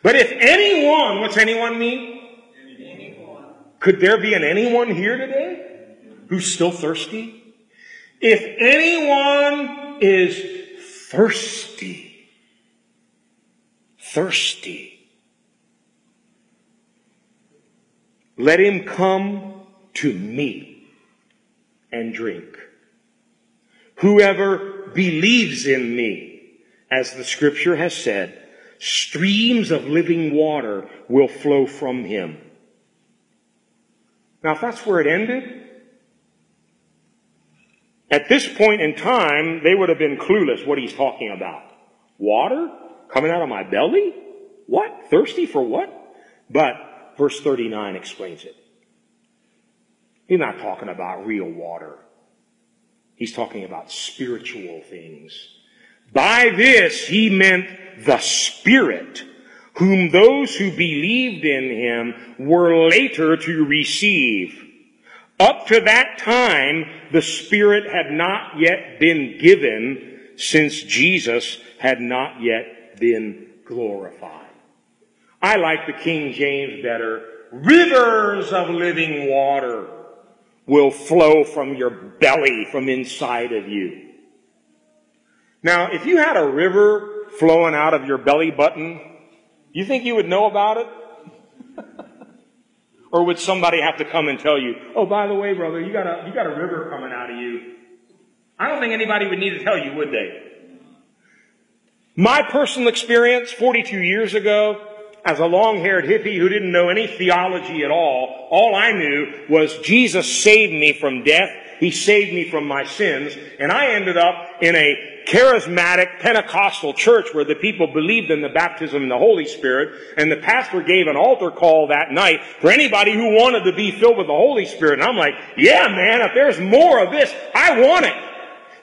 But if anyone, what's anyone mean? Anyone. Could there be an anyone here today who's still thirsty? If anyone is thirsty. Thirsty. Let him come to me and drink. Whoever believes in me, as the scripture has said, streams of living water will flow from him. Now, if that's where it ended, at this point in time, they would have been clueless what he's talking about. Water coming out of my belly? What? Thirsty for what? But verse 39 explains it. He's not talking about real water. He's talking about spiritual things. By this he meant the Spirit, whom those who believed in him were later to receive. Up to that time, the Spirit had not yet been given since Jesus had not yet been glorified. I like the King James better. Rivers of living water will flow from your belly, from inside of you. Now, if you had a river flowing out of your belly button, you think you would know about it? Or would somebody have to come and tell you, oh, by the way, brother, you got a, you got a river coming out of you? I don't think anybody would need to tell you, would they? My personal experience 42 years ago, as a long-haired hippie who didn't know any theology at all, all I knew was Jesus saved me from death. He saved me from my sins. And I ended up in a charismatic Pentecostal church where the people believed in the baptism in the Holy Spirit, and the pastor gave an altar call that night for anybody who wanted to be filled with the Holy Spirit. And I'm like, yeah, man, if there's more of this, I want it.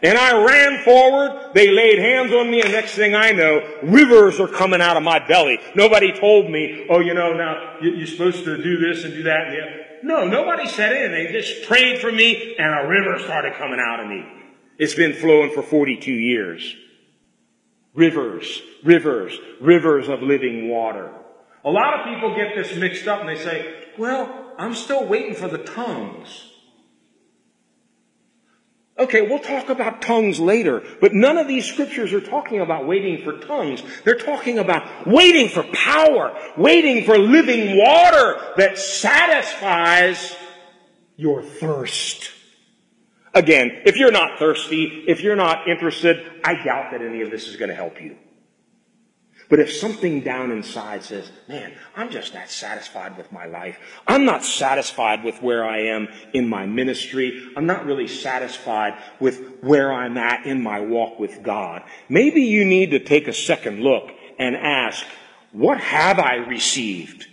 And I ran forward, they laid hands on me, and next thing I know, rivers are coming out of my belly. Nobody told me, oh, you know, now you're supposed to do this and do that and the. No, nobody said anything. They just prayed for me, and a river started coming out of me. It's been flowing for 42 years. Rivers, rivers, rivers of living water. A lot of people get this mixed up and they say, well, I'm still waiting for the tongues. Okay, we'll talk about tongues later, but none of these scriptures are talking about waiting for tongues. They're talking about waiting for power, waiting for living water that satisfies your thirst. Again, if you're not thirsty, if you're not interested, I doubt that any of this is going to help you. But if something down inside says, man, I'm just not satisfied with my life. I'm not satisfied with where I am in my ministry. I'm not really satisfied with where I'm at in my walk with God. Maybe you need to take a second look and ask, what have I received?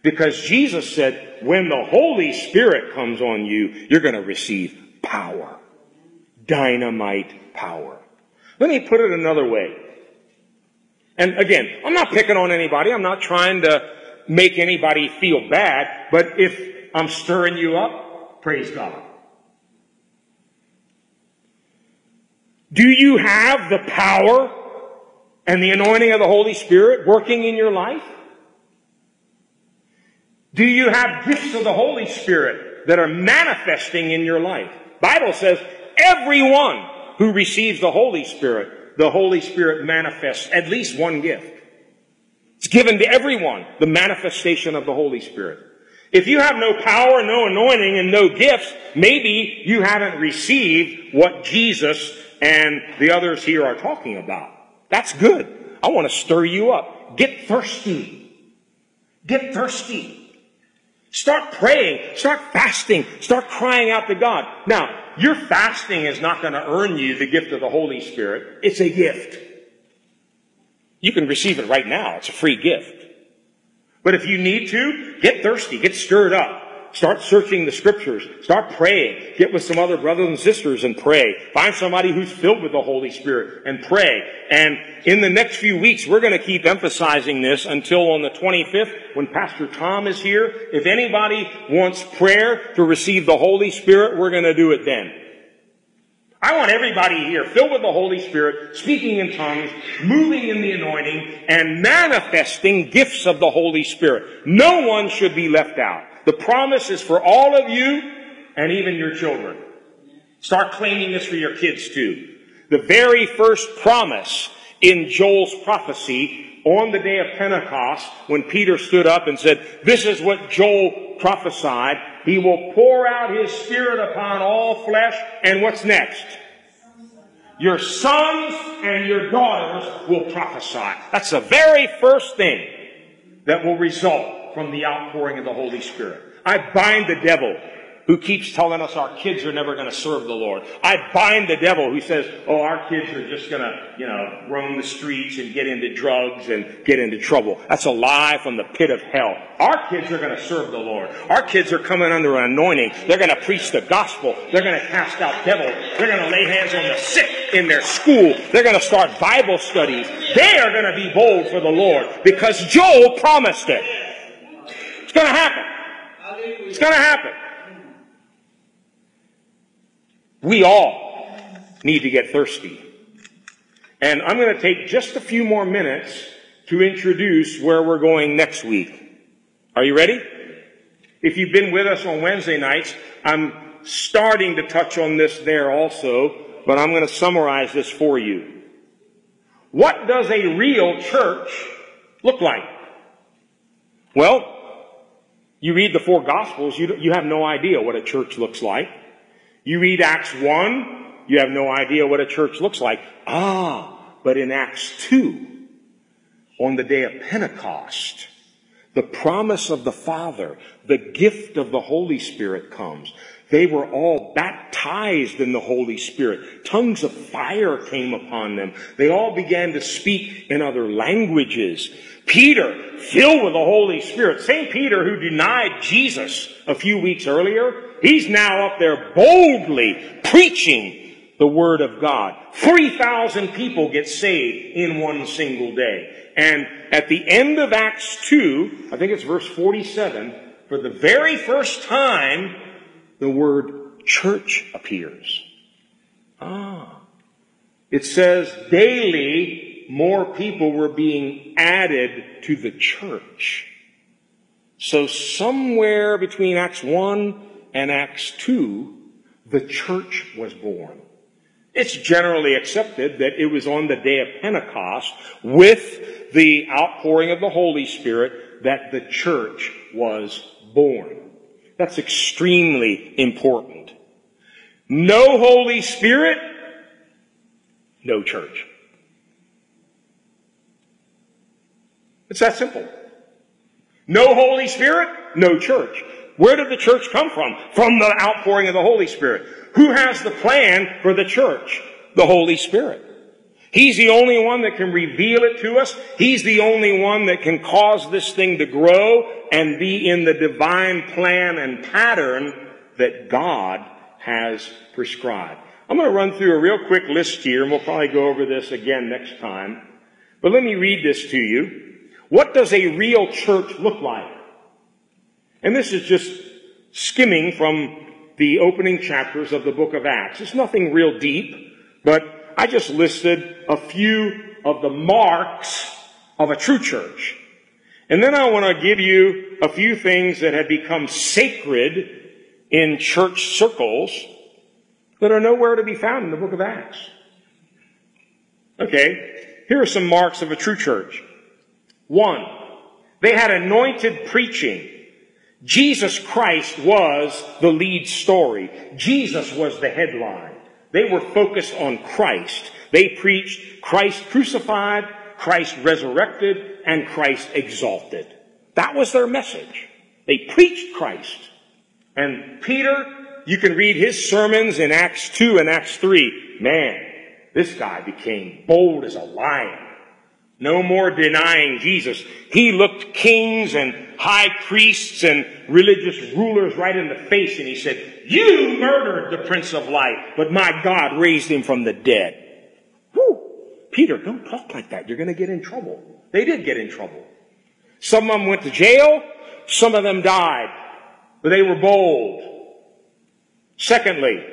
Because Jesus said, when the Holy Spirit comes on you, you're going to receive power. Dynamite power. Let me put it another way. And again, I'm not picking on anybody. I'm not trying to make anybody feel bad. But if I'm stirring you up, praise God. Do you have the power and the anointing of the Holy Spirit working in your life? Do you have gifts of the Holy Spirit that are manifesting in your life? Bible says everyone who receives the Holy Spirit, the Holy Spirit manifests at least one gift. It's given to everyone, the manifestation of the Holy Spirit. If you have no power, no anointing, and no gifts, maybe you haven't received what Jesus and the others here are talking about. That's good. I want to stir you up. Get thirsty. Get thirsty. Start praying. Start fasting. Start crying out to God. Now, your fasting is not going to earn you the gift of the Holy Spirit. It's a gift. You can receive it right now. It's a free gift. But if you need to, get thirsty. Get stirred up. Start searching the scriptures. Start praying. Get with some other brothers and sisters and pray. Find somebody who's filled with the Holy Spirit and pray. And in the next few weeks, we're going to keep emphasizing this until on the 25th when Pastor Tom is here. If anybody wants prayer to receive the Holy Spirit, we're going to do it then. I want everybody here filled with the Holy Spirit, speaking in tongues, moving in the anointing, and manifesting gifts of the Holy Spirit. No one should be left out. The promise is for all of you and even your children. Start claiming this for your kids too. The very first promise in Joel's prophecy on the day of Pentecost, when Peter stood up and said, this is what Joel prophesied, he will pour out his spirit upon all flesh, and what's next? Your sons and your daughters will prophesy. That's the very first thing that will result from the outpouring of the Holy Spirit. I bind the devil who keeps telling us our kids are never going to serve the Lord. I bind the devil who says, oh, our kids are just going to, you know, roam the streets and get into drugs and get into trouble. That's a lie from the pit of hell. Our kids are going to serve the Lord. Our kids are coming under an anointing. They're going to preach the gospel. They're going to cast out devils. They're going to lay hands on the sick in their school. They're going to start Bible studies. They are going to be bold for the Lord because Joel promised it. It's going to happen. It's going to happen. We all need to get thirsty. And I'm going to take just a few more minutes to introduce where we're going next week. Are you ready? If you've been with us on Wednesday nights, I'm starting to touch on this there also, but I'm going to summarize this for you. What does a real church look like? Well, you read the four gospels, you, you have no idea what a church looks like. You read Acts 1, you have no idea what a church looks like. Ah, but in Acts 2, on the day of Pentecost, the promise of the Father, the gift of the Holy Spirit comes. They were all baptized in the Holy Spirit. Tongues of fire came upon them. They all began to speak in other languages. Peter, filled with the Holy Spirit, St. Peter who denied Jesus a few weeks earlier, he's now up there boldly preaching the Word of God. 3,000 people get saved in one single day. And at the end of Acts 2, I think it's verse 47, for the very first time, the word church appears. Ah. It says daily more people were being added to the church. So somewhere between Acts 1 and Acts 2, the church was born. It's generally accepted that it was on the day of Pentecost with the outpouring of the Holy Spirit that the church was born. That's extremely important. No Holy Spirit, no church. It's that simple. No Holy Spirit, no church. Where did the church come from? From the outpouring of the Holy Spirit. Who has the plan for the church? The Holy Spirit. He's the only one that can reveal it to us. He's the only one that can cause this thing to grow and be in the divine plan and pattern that God has prescribed. I'm going to run through a real quick list here and we'll probably go over this again next time. But let me read this to you. What does a real church look like? And this is just skimming from the opening chapters of the book of Acts. It's nothing real deep, but I just listed a few of the marks of a true church. And then I want to give you a few things that have become sacred in church circles that are nowhere to be found in the book of Acts. Okay, here are some marks of a true church. One, they had anointed preaching. Jesus Christ was the lead story. Jesus was the headline. They were focused on Christ. They preached Christ crucified, Christ resurrected, and Christ exalted. That was their message. They preached Christ. And Peter, you can read his sermons in Acts 2 and Acts 3. Man, this guy became bold as a lion. No more denying Jesus. He looked kings and high priests and religious rulers right in the face and he said, you murdered the Prince of Light, but my God raised him from the dead. Whew. Peter, don't talk like that. You're going to get in trouble. They did get in trouble. Some of them went to jail. Some of them died. But they were bold. Secondly,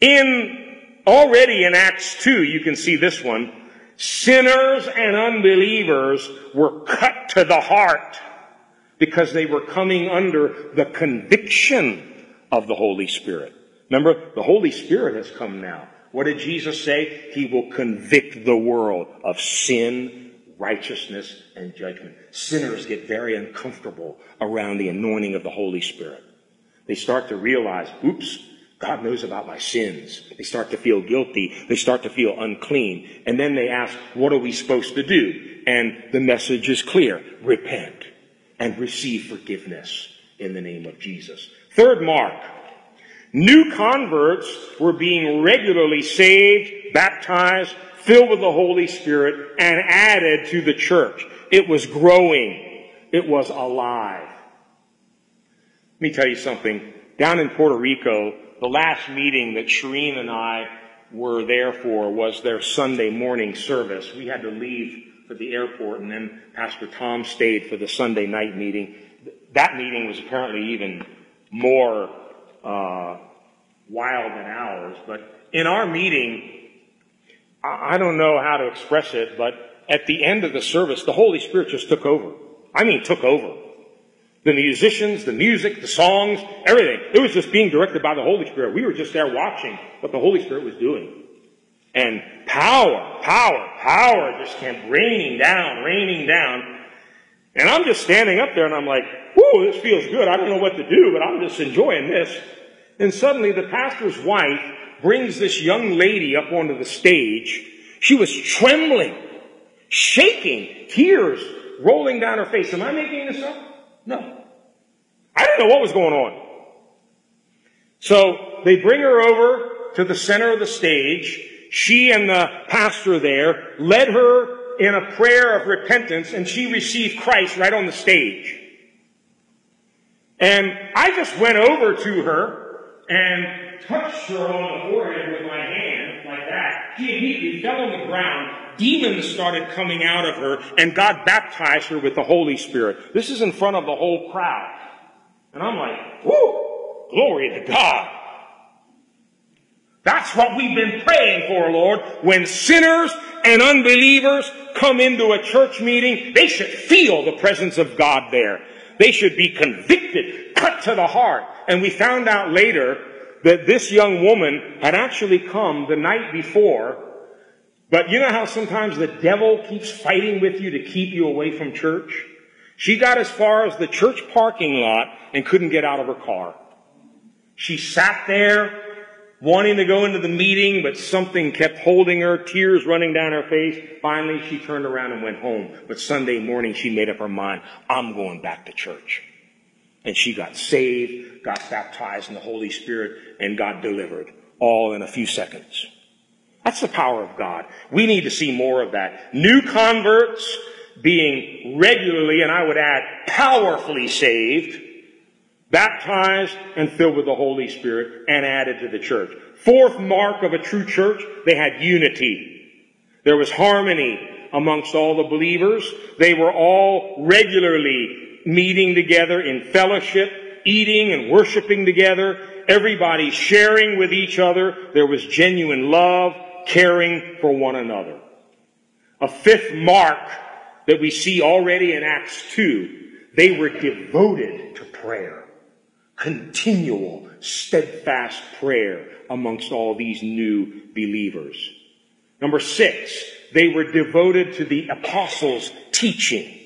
in already in Acts 2, you can see this one. Sinners and unbelievers were cut to the heart because they were coming under the conviction of the Holy Spirit. Remember, the Holy Spirit has come now. What did Jesus say? He will convict the world of sin, righteousness, and judgment. Sinners get very uncomfortable around the anointing of the Holy Spirit. They start to realize, oops, God knows about my sins. They start to feel guilty. They start to feel unclean. And then they ask, what are we supposed to do? And the message is clear. Repent and receive forgiveness in the name of Jesus. Third mark. New converts were being regularly saved, baptized, filled with the Holy Spirit, and added to the church. It was growing. It was alive. Let me tell you something. Down in Puerto Rico, the last meeting that Shireen and I were there for was their Sunday morning service. We had to leave for the airport and then Pastor Tom stayed for the Sunday night meeting. That meeting was apparently even more uh, wild than ours. But in our meeting, I don't know how to express it, but at the end of the service, the Holy Spirit just took over. I mean, took over. The musicians, the music, the songs, everything. It was just being directed by the Holy Spirit. We were just there watching what the Holy Spirit was doing. And power, power, power just kept raining down, raining down. And I'm just standing up there and I'm like, whoo, this feels good. I don't know what to do, but I'm just enjoying this. And suddenly the pastor's wife brings this young lady up onto the stage. She was trembling, shaking, tears rolling down her face. Am I making this up? No. I didn't know what was going on. So they bring her over to the center of the stage. She and the pastor there led her in a prayer of repentance and she received Christ right on the stage. And I just went over to her and touched her on the forehead with my hand like that. She immediately fell on the ground demons started coming out of her and God baptized her with the Holy Spirit. This is in front of the whole crowd. And I'm like, whoo, glory to God. That's what we've been praying for, Lord. When sinners and unbelievers come into a church meeting, they should feel the presence of God there. They should be convicted, cut to the heart. And we found out later that this young woman had actually come the night before but you know how sometimes the devil keeps fighting with you to keep you away from church? She got as far as the church parking lot and couldn't get out of her car. She sat there wanting to go into the meeting, but something kept holding her, tears running down her face. Finally, she turned around and went home. But Sunday morning, she made up her mind, I'm going back to church. And she got saved, got baptized in the Holy Spirit, and got delivered, all in a few seconds. That's the power of God. We need to see more of that. New converts being regularly, and I would add powerfully saved, baptized and filled with the Holy Spirit and added to the church. Fourth mark of a true church, they had unity. There was harmony amongst all the believers. They were all regularly meeting together in fellowship, eating and worshiping together. Everybody sharing with each other. There was genuine love, caring for one another. A fifth mark that we see already in Acts 2, they were devoted to prayer. Continual, steadfast prayer amongst all these new believers. Number six, they were devoted to the apostles' teaching.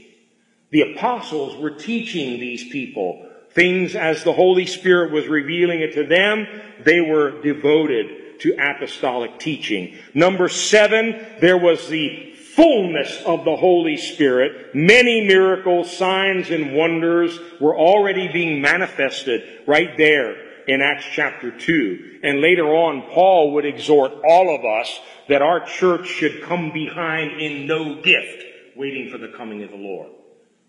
The apostles were teaching these people things as the Holy Spirit was revealing it to them, they were devoted to apostolic teaching. Number seven, there was the fullness of the Holy Spirit. Many miracles, signs, and wonders were already being manifested right there in Acts chapter 2. And later on, Paul would exhort all of us that our church should come behind in no gift, waiting for the coming of the Lord.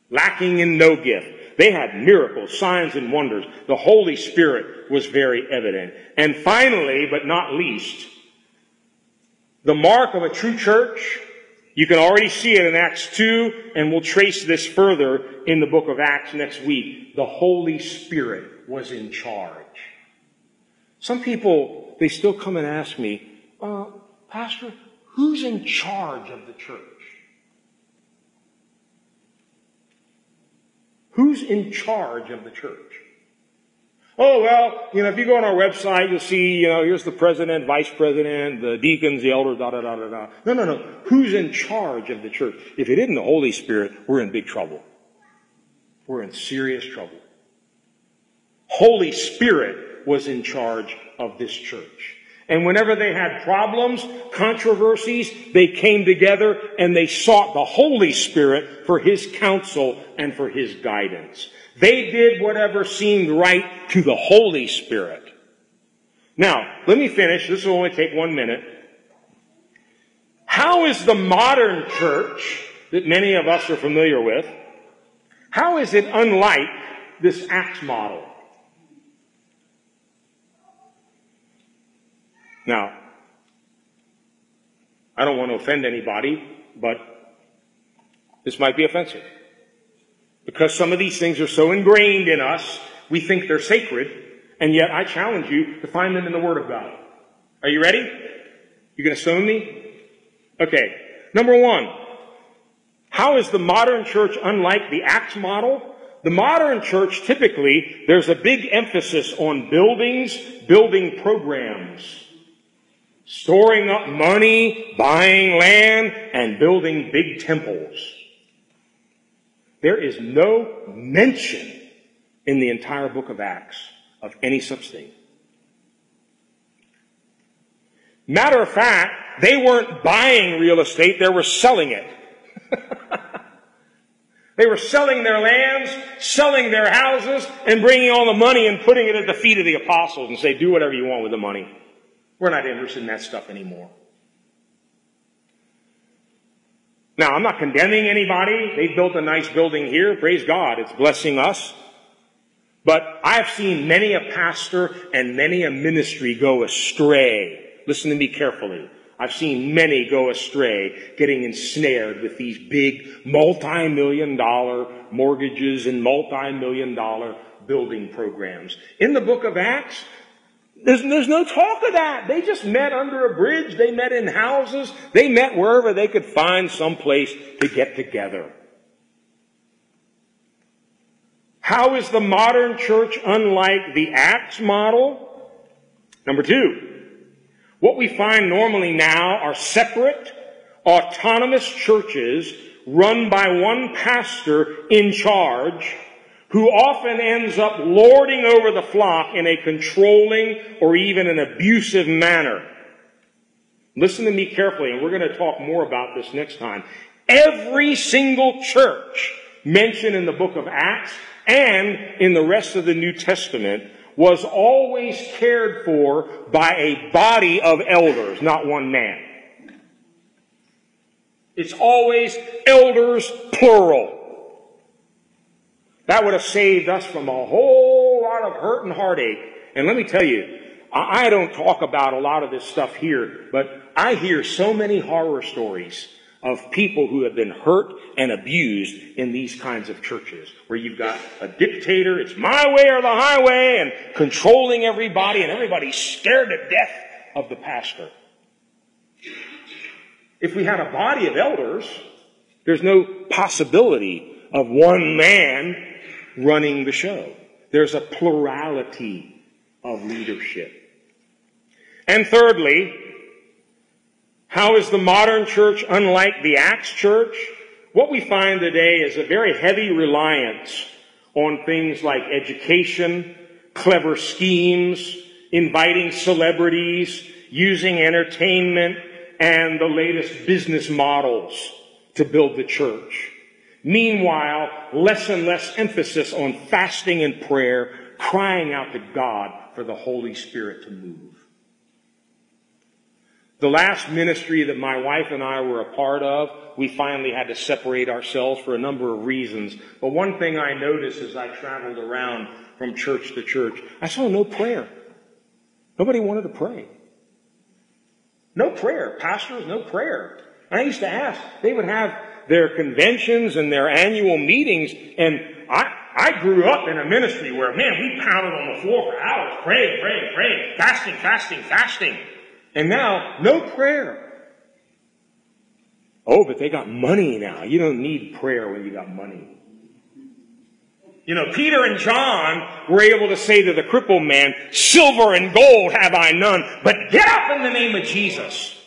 Lacking in no gift. They had miracles, signs, and wonders. The Holy Spirit was very evident. And finally, but not least, the mark of a true church, you can already see it in Acts 2, and we'll trace this further in the book of Acts next week. The Holy Spirit was in charge. Some people, they still come and ask me, uh, Pastor, who's in charge of the church? Who's in charge of the church? Oh, well, you know, if you go on our website, you'll see, you know, here's the president, vice president, the deacons, the elders, da, da, da, da, da. No, no, no. Who's in charge of the church? If it isn't the Holy Spirit, we're in big trouble. We're in serious trouble. Holy Spirit was in charge of this church. And whenever they had problems, controversies, they came together and they sought the Holy Spirit for His counsel and for His guidance. They did whatever seemed right to the Holy Spirit. Now, let me finish. This will only take one minute. How is the modern church that many of us are familiar with, how is it unlike this Acts model? Now, I don't want to offend anybody, but this might be offensive. Because some of these things are so ingrained in us, we think they're sacred, and yet I challenge you to find them in the Word of God. Are you ready? You gonna stone me? Okay. Number one, how is the modern church unlike the Acts model? The modern church typically, there's a big emphasis on buildings, building programs storing up money, buying land, and building big temples. There is no mention in the entire book of Acts of any such thing. Matter of fact, they weren't buying real estate, they were selling it. they were selling their lands, selling their houses, and bringing all the money and putting it at the feet of the apostles and say, do whatever you want with the money. We're not interested in that stuff anymore. Now, I'm not condemning anybody. They built a nice building here. Praise God. It's blessing us. But I've seen many a pastor and many a ministry go astray. Listen to me carefully. I've seen many go astray, getting ensnared with these big multi-million dollar mortgages and multi-million dollar building programs. In the book of Acts, there's, there's no talk of that. They just met under a bridge. They met in houses. They met wherever they could find some place to get together. How is the modern church unlike the Acts model? Number two, what we find normally now are separate, autonomous churches run by one pastor in charge who often ends up lording over the flock in a controlling or even an abusive manner. Listen to me carefully, and we're going to talk more about this next time. Every single church mentioned in the book of Acts and in the rest of the New Testament was always cared for by a body of elders, not one man. It's always elders, plural. That would have saved us from a whole lot of hurt and heartache. And let me tell you, I don't talk about a lot of this stuff here, but I hear so many horror stories of people who have been hurt and abused in these kinds of churches where you've got a dictator, it's my way or the highway and controlling everybody and everybody's scared to death of the pastor. If we had a body of elders, there's no possibility of one man running the show. There's a plurality of leadership. And thirdly, how is the modern church unlike the Acts church? What we find today is a very heavy reliance on things like education, clever schemes, inviting celebrities, using entertainment, and the latest business models to build the church. Meanwhile, less and less emphasis on fasting and prayer, crying out to God for the Holy Spirit to move. The last ministry that my wife and I were a part of, we finally had to separate ourselves for a number of reasons. But one thing I noticed as I traveled around from church to church, I saw no prayer. Nobody wanted to pray. No prayer. Pastors, no prayer. I used to ask, they would have their conventions and their annual meetings, and I, I grew up in a ministry where, man, we pounded on the floor for hours, praying, praying, praying, fasting, fasting, fasting. And now, no prayer. Oh, but they got money now. You don't need prayer when you got money. You know, Peter and John were able to say to the crippled man, silver and gold have I none, but get up in the name of Jesus.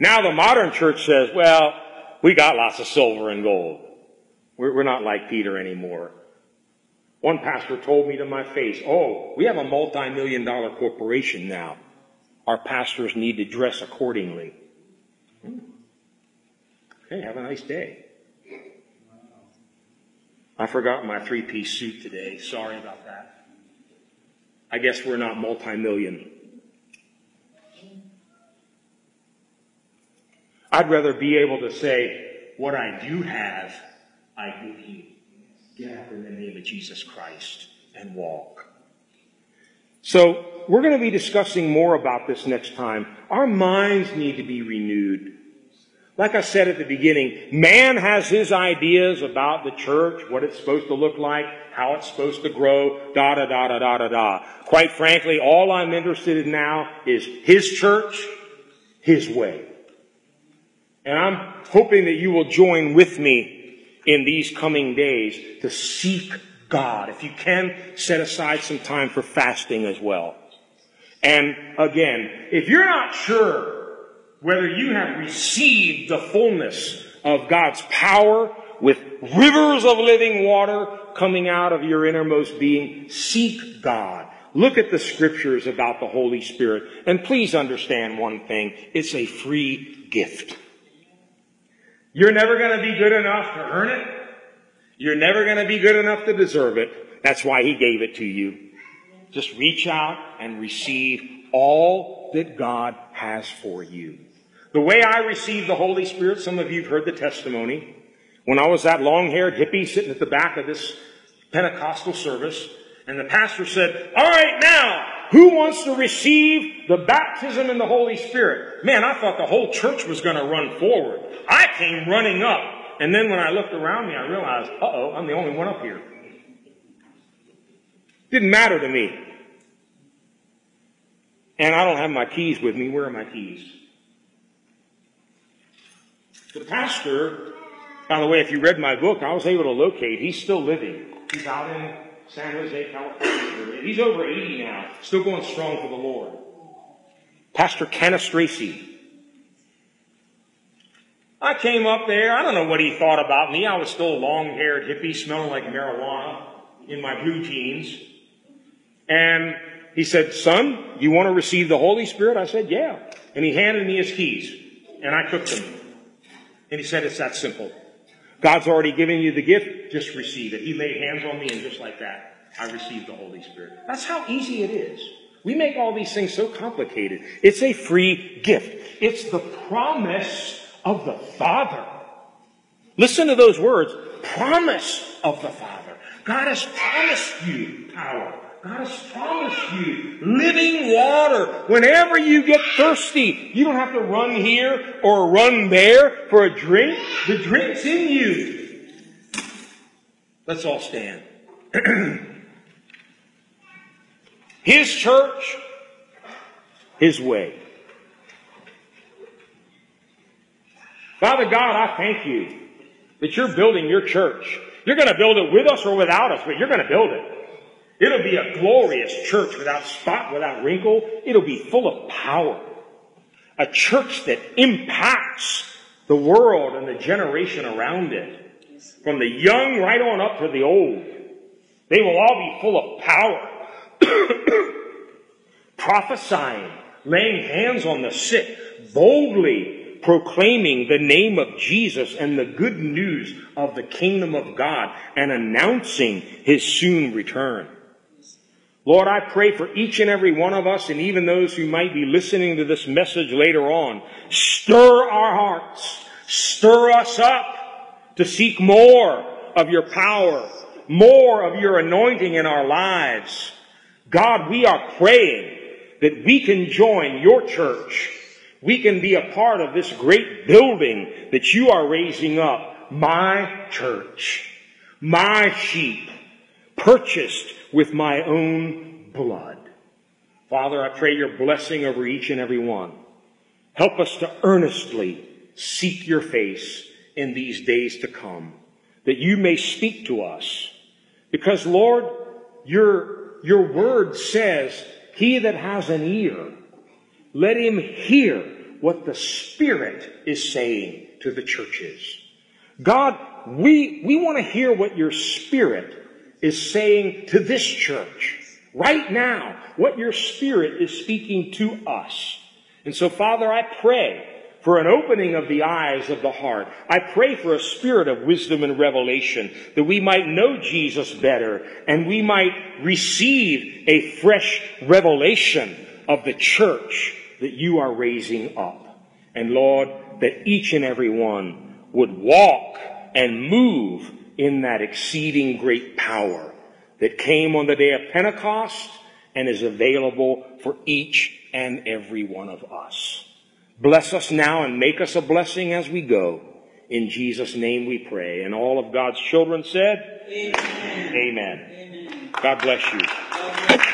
Now the modern church says, well, we got lots of silver and gold. We're, we're not like Peter anymore. One pastor told me to my face, oh, we have a multi-million dollar corporation now. Our pastors need to dress accordingly. Hmm. Okay, have a nice day. I forgot my three piece suit today. Sorry about that. I guess we're not multi I'd rather be able to say, what I do have, I give you. Get up in the name of Jesus Christ and walk. So, we're going to be discussing more about this next time. Our minds need to be renewed. Like I said at the beginning, man has his ideas about the church, what it's supposed to look like, how it's supposed to grow, da da da da da da da. Quite frankly, all I'm interested in now is his church, his way. And I'm hoping that you will join with me in these coming days to seek God. If you can, set aside some time for fasting as well. And again, if you're not sure whether you have received the fullness of God's power with rivers of living water coming out of your innermost being, seek God. Look at the scriptures about the Holy Spirit. And please understand one thing. It's a free gift. You're never going to be good enough to earn it. You're never going to be good enough to deserve it. That's why He gave it to you. Just reach out and receive all that God has for you. The way I received the Holy Spirit, some of you have heard the testimony. When I was that long haired hippie sitting at the back of this Pentecostal service, and the pastor said, All right, now, who wants to receive the baptism in the Holy Spirit? Man, I thought the whole church was going to run forward. I came running up. And then when I looked around me, I realized, uh oh, I'm the only one up here. Didn't matter to me. And I don't have my keys with me. Where are my keys? The pastor, by the way, if you read my book, I was able to locate, he's still living. He's out in San Jose, California. He's over 80 now, still going strong for the Lord. Pastor Kenneth Stracy. I came up there. I don't know what he thought about me. I was still a long-haired hippie smelling like marijuana in my blue jeans. And he said, son, you want to receive the Holy Spirit? I said, yeah. And he handed me his keys. And I took them. And he said, it's that simple. God's already given you the gift, just receive it. He laid hands on me and just like that, I received the Holy Spirit. That's how easy it is. We make all these things so complicated. It's a free gift. It's the promise of the Father. Listen to those words. Promise of the Father. God has promised you power. God has promised you living water. Whenever you get thirsty, you don't have to run here or run there for a drink. The drink's in you. Let's all stand. his church, his way. Father God, I thank you that you're building your church. You're going to build it with us or without us, but you're going to build it. It'll be a glorious church without spot, without wrinkle. It'll be full of power. A church that impacts the world and the generation around it. From the young right on up to the old. They will all be full of power, prophesying, laying hands on the sick, boldly proclaiming the name of Jesus and the good news of the kingdom of God and announcing his soon return. Lord, I pray for each and every one of us and even those who might be listening to this message later on. Stir our hearts. Stir us up to seek more of your power, more of your anointing in our lives. God, we are praying that we can join your church. We can be a part of this great building that you are raising up. My church. My sheep. Purchased with my own blood. Father, I pray your blessing over each and every one. Help us to earnestly seek your face in these days to come, that you may speak to us. Because Lord, your, your word says, he that has an ear, let him hear what the Spirit is saying to the churches. God, we, we want to hear what your Spirit is saying to this church right now, what your Spirit is speaking to us. And so, Father, I pray for an opening of the eyes of the heart. I pray for a spirit of wisdom and revelation that we might know Jesus better and we might receive a fresh revelation of the church that you are raising up. And Lord, that each and every one would walk and move in that exceeding great power that came on the day of Pentecost and is available for each and every one of us. Bless us now and make us a blessing as we go. In Jesus' name we pray. And all of God's children said, Amen. Amen. Amen. God bless you.